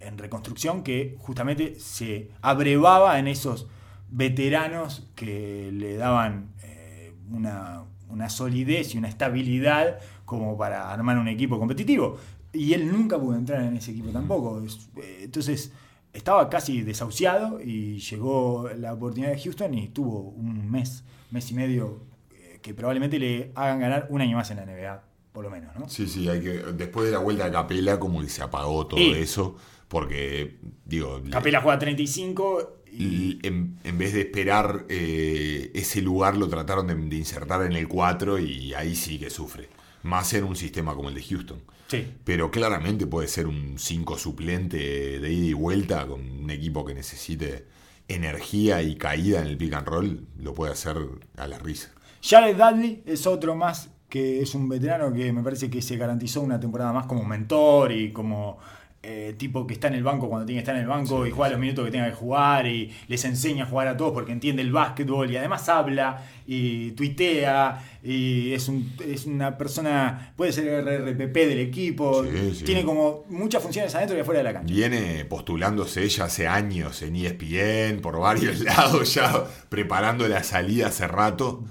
en reconstrucción que justamente se abrevaba en esos veteranos que le daban eh, una, una solidez y una estabilidad como para armar un equipo competitivo. Y él nunca pudo entrar en ese equipo tampoco. Eh, Entonces estaba casi desahuciado y llegó la oportunidad de Houston y tuvo un mes, mes y medio eh, que probablemente le hagan ganar un año más en la NBA, por lo menos, ¿no? Sí, sí, hay que. Después de la vuelta a Capela, como que se apagó todo Y- eso. Porque, digo. le- Capela juega 35 y en, en vez de esperar eh, ese lugar, lo trataron de, de insertar en el 4 y ahí sí que sufre. Más en un sistema como el de Houston. sí, Pero claramente puede ser un 5 suplente de ida y vuelta con un equipo que necesite energía y caída en el pick and roll. Lo puede hacer a la risa. Jared Dudley es otro más que es un veterano que me parece que se garantizó una temporada más como mentor y como eh, tipo que está en el banco cuando tiene que estar en el banco y juega los minutos que tenga que jugar y les enseña a jugar a todos porque entiende el básquetbol y además habla y tuitea y es, un- es una persona, puede ser RRPP del equipo, Sí, tiene como muchas funciones adentro y afuera de la cancha. Viene postulándose ella hace años en ESPN, por varios (laughs) lados, ya preparando la salida hace rato.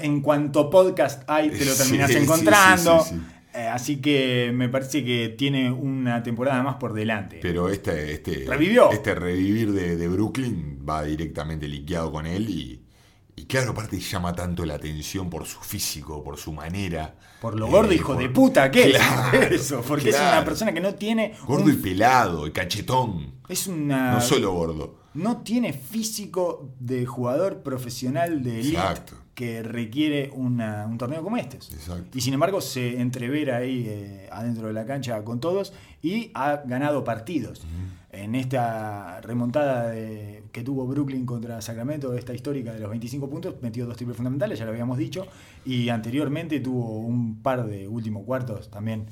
En cuanto podcast hay, te lo sí, encontrando. Eh, así que me parece que tiene una temporada más por delante. Pero este, este, Revivió. este revivir de, de Brooklyn va directamente liqueado con él y, Y claro, aparte llama tanto la atención por su físico, por su manera. Por lo Eh, gordo, hijo por- de puta, ¿qué Claro, es (laughs) eso? Porque es una persona que no tiene. Gordo un- y pelado, y cachetón. es una. No solo gordo. no tiene físico de jugador profesional de elite Exacto. Que requiere una- un torneo como este. Exacto. Y sin embargo se entrevera ahí eh, adentro de la cancha con todos y ha ganado partidos. En esta remontada de- que tuvo Brooklyn contra Sacramento, esta histórica de los 25 puntos, metió dos triples fundamentales, ya lo habíamos dicho, y anteriormente tuvo un par de últimos cuartos también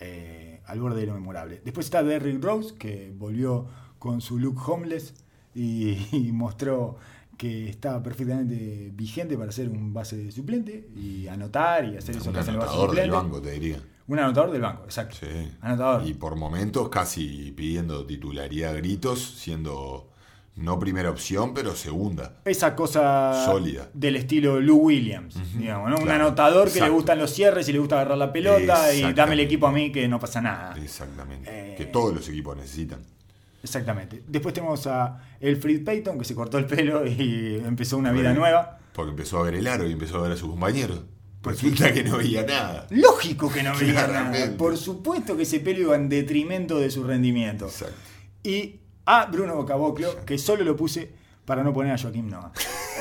eh, al borde de lo memorable. Después está Derrick Rose, que volvió con su look homeless y, (laughs) y mostró que estaba perfectamente vigente para ser un base suplente y anotar y hacer eso Un anotador del banco, te diría. Un anotador del banco, exacto. Sí. Anotador. Y por momentos casi pidiendo titularidad a gritos, siendo no primera opción, pero segunda. Esa cosa Sólida. del estilo Lou Williams, digamos, ¿no? Un anotador que le gustan los cierres y le gusta agarrar la pelota y dame el equipo a mí que no pasa nada. Exactamente. Eh. Que todos los equipos necesitan. Exactamente. Después tenemos a Elfrid Payton que se cortó el pelo y (laughs) empezó una vida nueva. Porque empezó a ver el aro y empezó a ver a sus compañeros. Resulta que no veía nada. Lógico que no veía nada. Por supuesto que ese pelo iba en detrimento de su rendimiento. Exacto. Y a Bruno Caboclo, que solo lo puse para no poner a Joaquín Noah.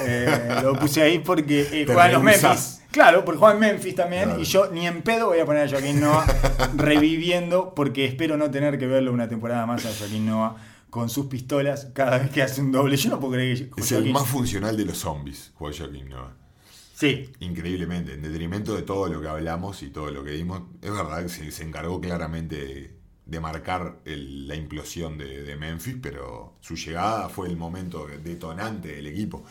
Eh, lo puse ahí porque eh, juega los. Memphis. Claro, porque juega en Memphis también. Claro. Y yo ni en pedo voy a poner a Joaquín Noah (laughs) reviviendo porque espero no tener que verlo una temporada más a Joaquín Noah con sus pistolas cada vez que hace un doble. Yo no puedo creer que Es el más funcional de los zombies, Joaquín Noah. Sí, Increíblemente, en detrimento de todo lo que hablamos y todo lo que dimos. Es verdad que se, se encargó claramente de, de marcar el- la implosión de, de Memphis, pero su llegada fue el momento detonante del equipo.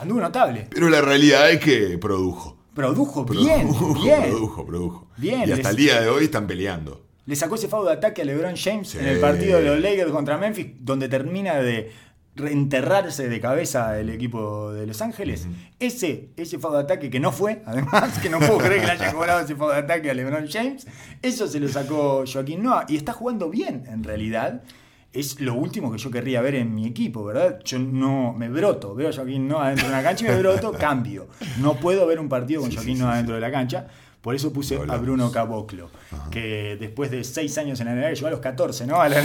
anduvo notable. Pero la realidad es que produjo. Produjo bien, (laughs) Produjo, bien. produjo, produjo. Bien, Y hasta les- el día de hoy están peleando. Le sacó ese foul de ataque a LeBron James Sí. en el partido de los Lakers contra Memphis, donde termina de reenterrarse de cabeza el equipo de Los Ángeles. Ese, ese foul de ataque que no fue, (laughs) además, que no puedo creer que le haya cobrado ese foul de ataque a LeBron James, eso se lo sacó Joaquín Noah y está jugando bien en realidad. Es lo último que yo querría ver en mi equipo, ¿verdad? Yo no me broto, veo a Joaquín Noah dentro de una cancha y me broto, (laughs) cambio. No puedo ver un partido con Sí, Joaquín sí, Noah sí, dentro de la cancha. Por eso puse a. Bruno Caboclo, que después de 6 años en la NBA, llegó a los 14, ¿no? (laughs) A la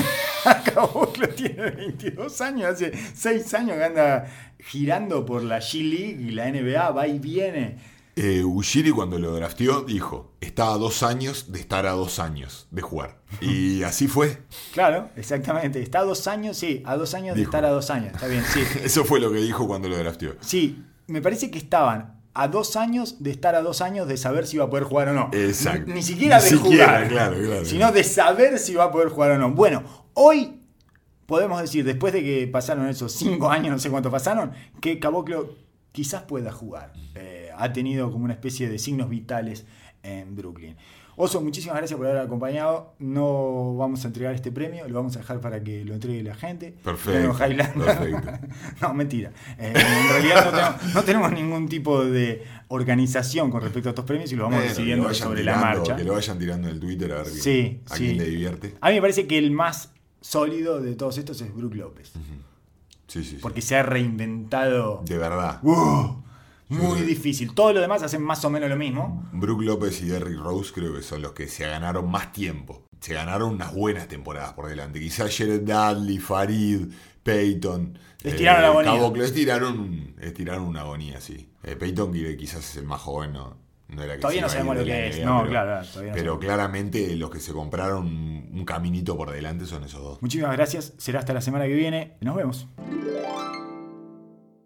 Caboclo tiene 22 años, hace 6 años que anda girando por la G-League y la NBA, va y viene. Eh, Ushiri cuando lo drafteó dijo, está a dos años de estar a dos años de jugar. Y (laughs) así fue. Claro, exactamente. Está a dos años, sí, a dos años de estar a dos años, está bien, sí. (laughs) Eso fue lo que dijo cuando lo drafteó. Sí, me parece que estaban a dos años de estar a dos años de saber si iba a poder jugar o no. Exacto. Ni, ni siquiera Ni de siquiera, jugar, claro, claro. sino de saber si va a poder jugar o no. Bueno, hoy podemos decir, después de que pasaron esos cinco años, no sé cuánto pasaron, que Caboclo quizás pueda jugar. Eh, ha tenido como una especie de signos vitales en Brooklyn. Oso, muchísimas gracias por haber acompañado. No vamos a entregar este premio, lo vamos a dejar para que lo entregue la gente. Perfecto, perfecto. (laughs) no, mentira. Eh, en realidad no tenemos, no tenemos ningún tipo de organización con respecto a estos premios y lo vamos decidiendo sobre la marcha. Que lo vayan tirando en el Twitter a ver Sí, a sí. quién le divierte. A mí me parece que el más sólido de todos estos es Brook López. Sí, sí. Porque se ha reinventado. De verdad. ¡Wow! Muy difícil. Todo lo demás hacen más o menos lo mismo. Brook López y Derrick Rose creo que son los que se ganaron más tiempo. Se ganaron unas buenas temporadas por delante. Quizás Jared Dudley, Farid, Peyton. eh, Estiraron la agonía. Caboclo, estiraron, un- estiraron una agonía, sí. Eh, Peyton quizás es el más joven, no, no era que Todavía no sabemos lo que es. No, pero, claro, claro, todavía no Pero claramente los que se compraron un caminito por delante son esos dos. Muchísimas gracias. Será hasta la semana que viene. Nos vemos.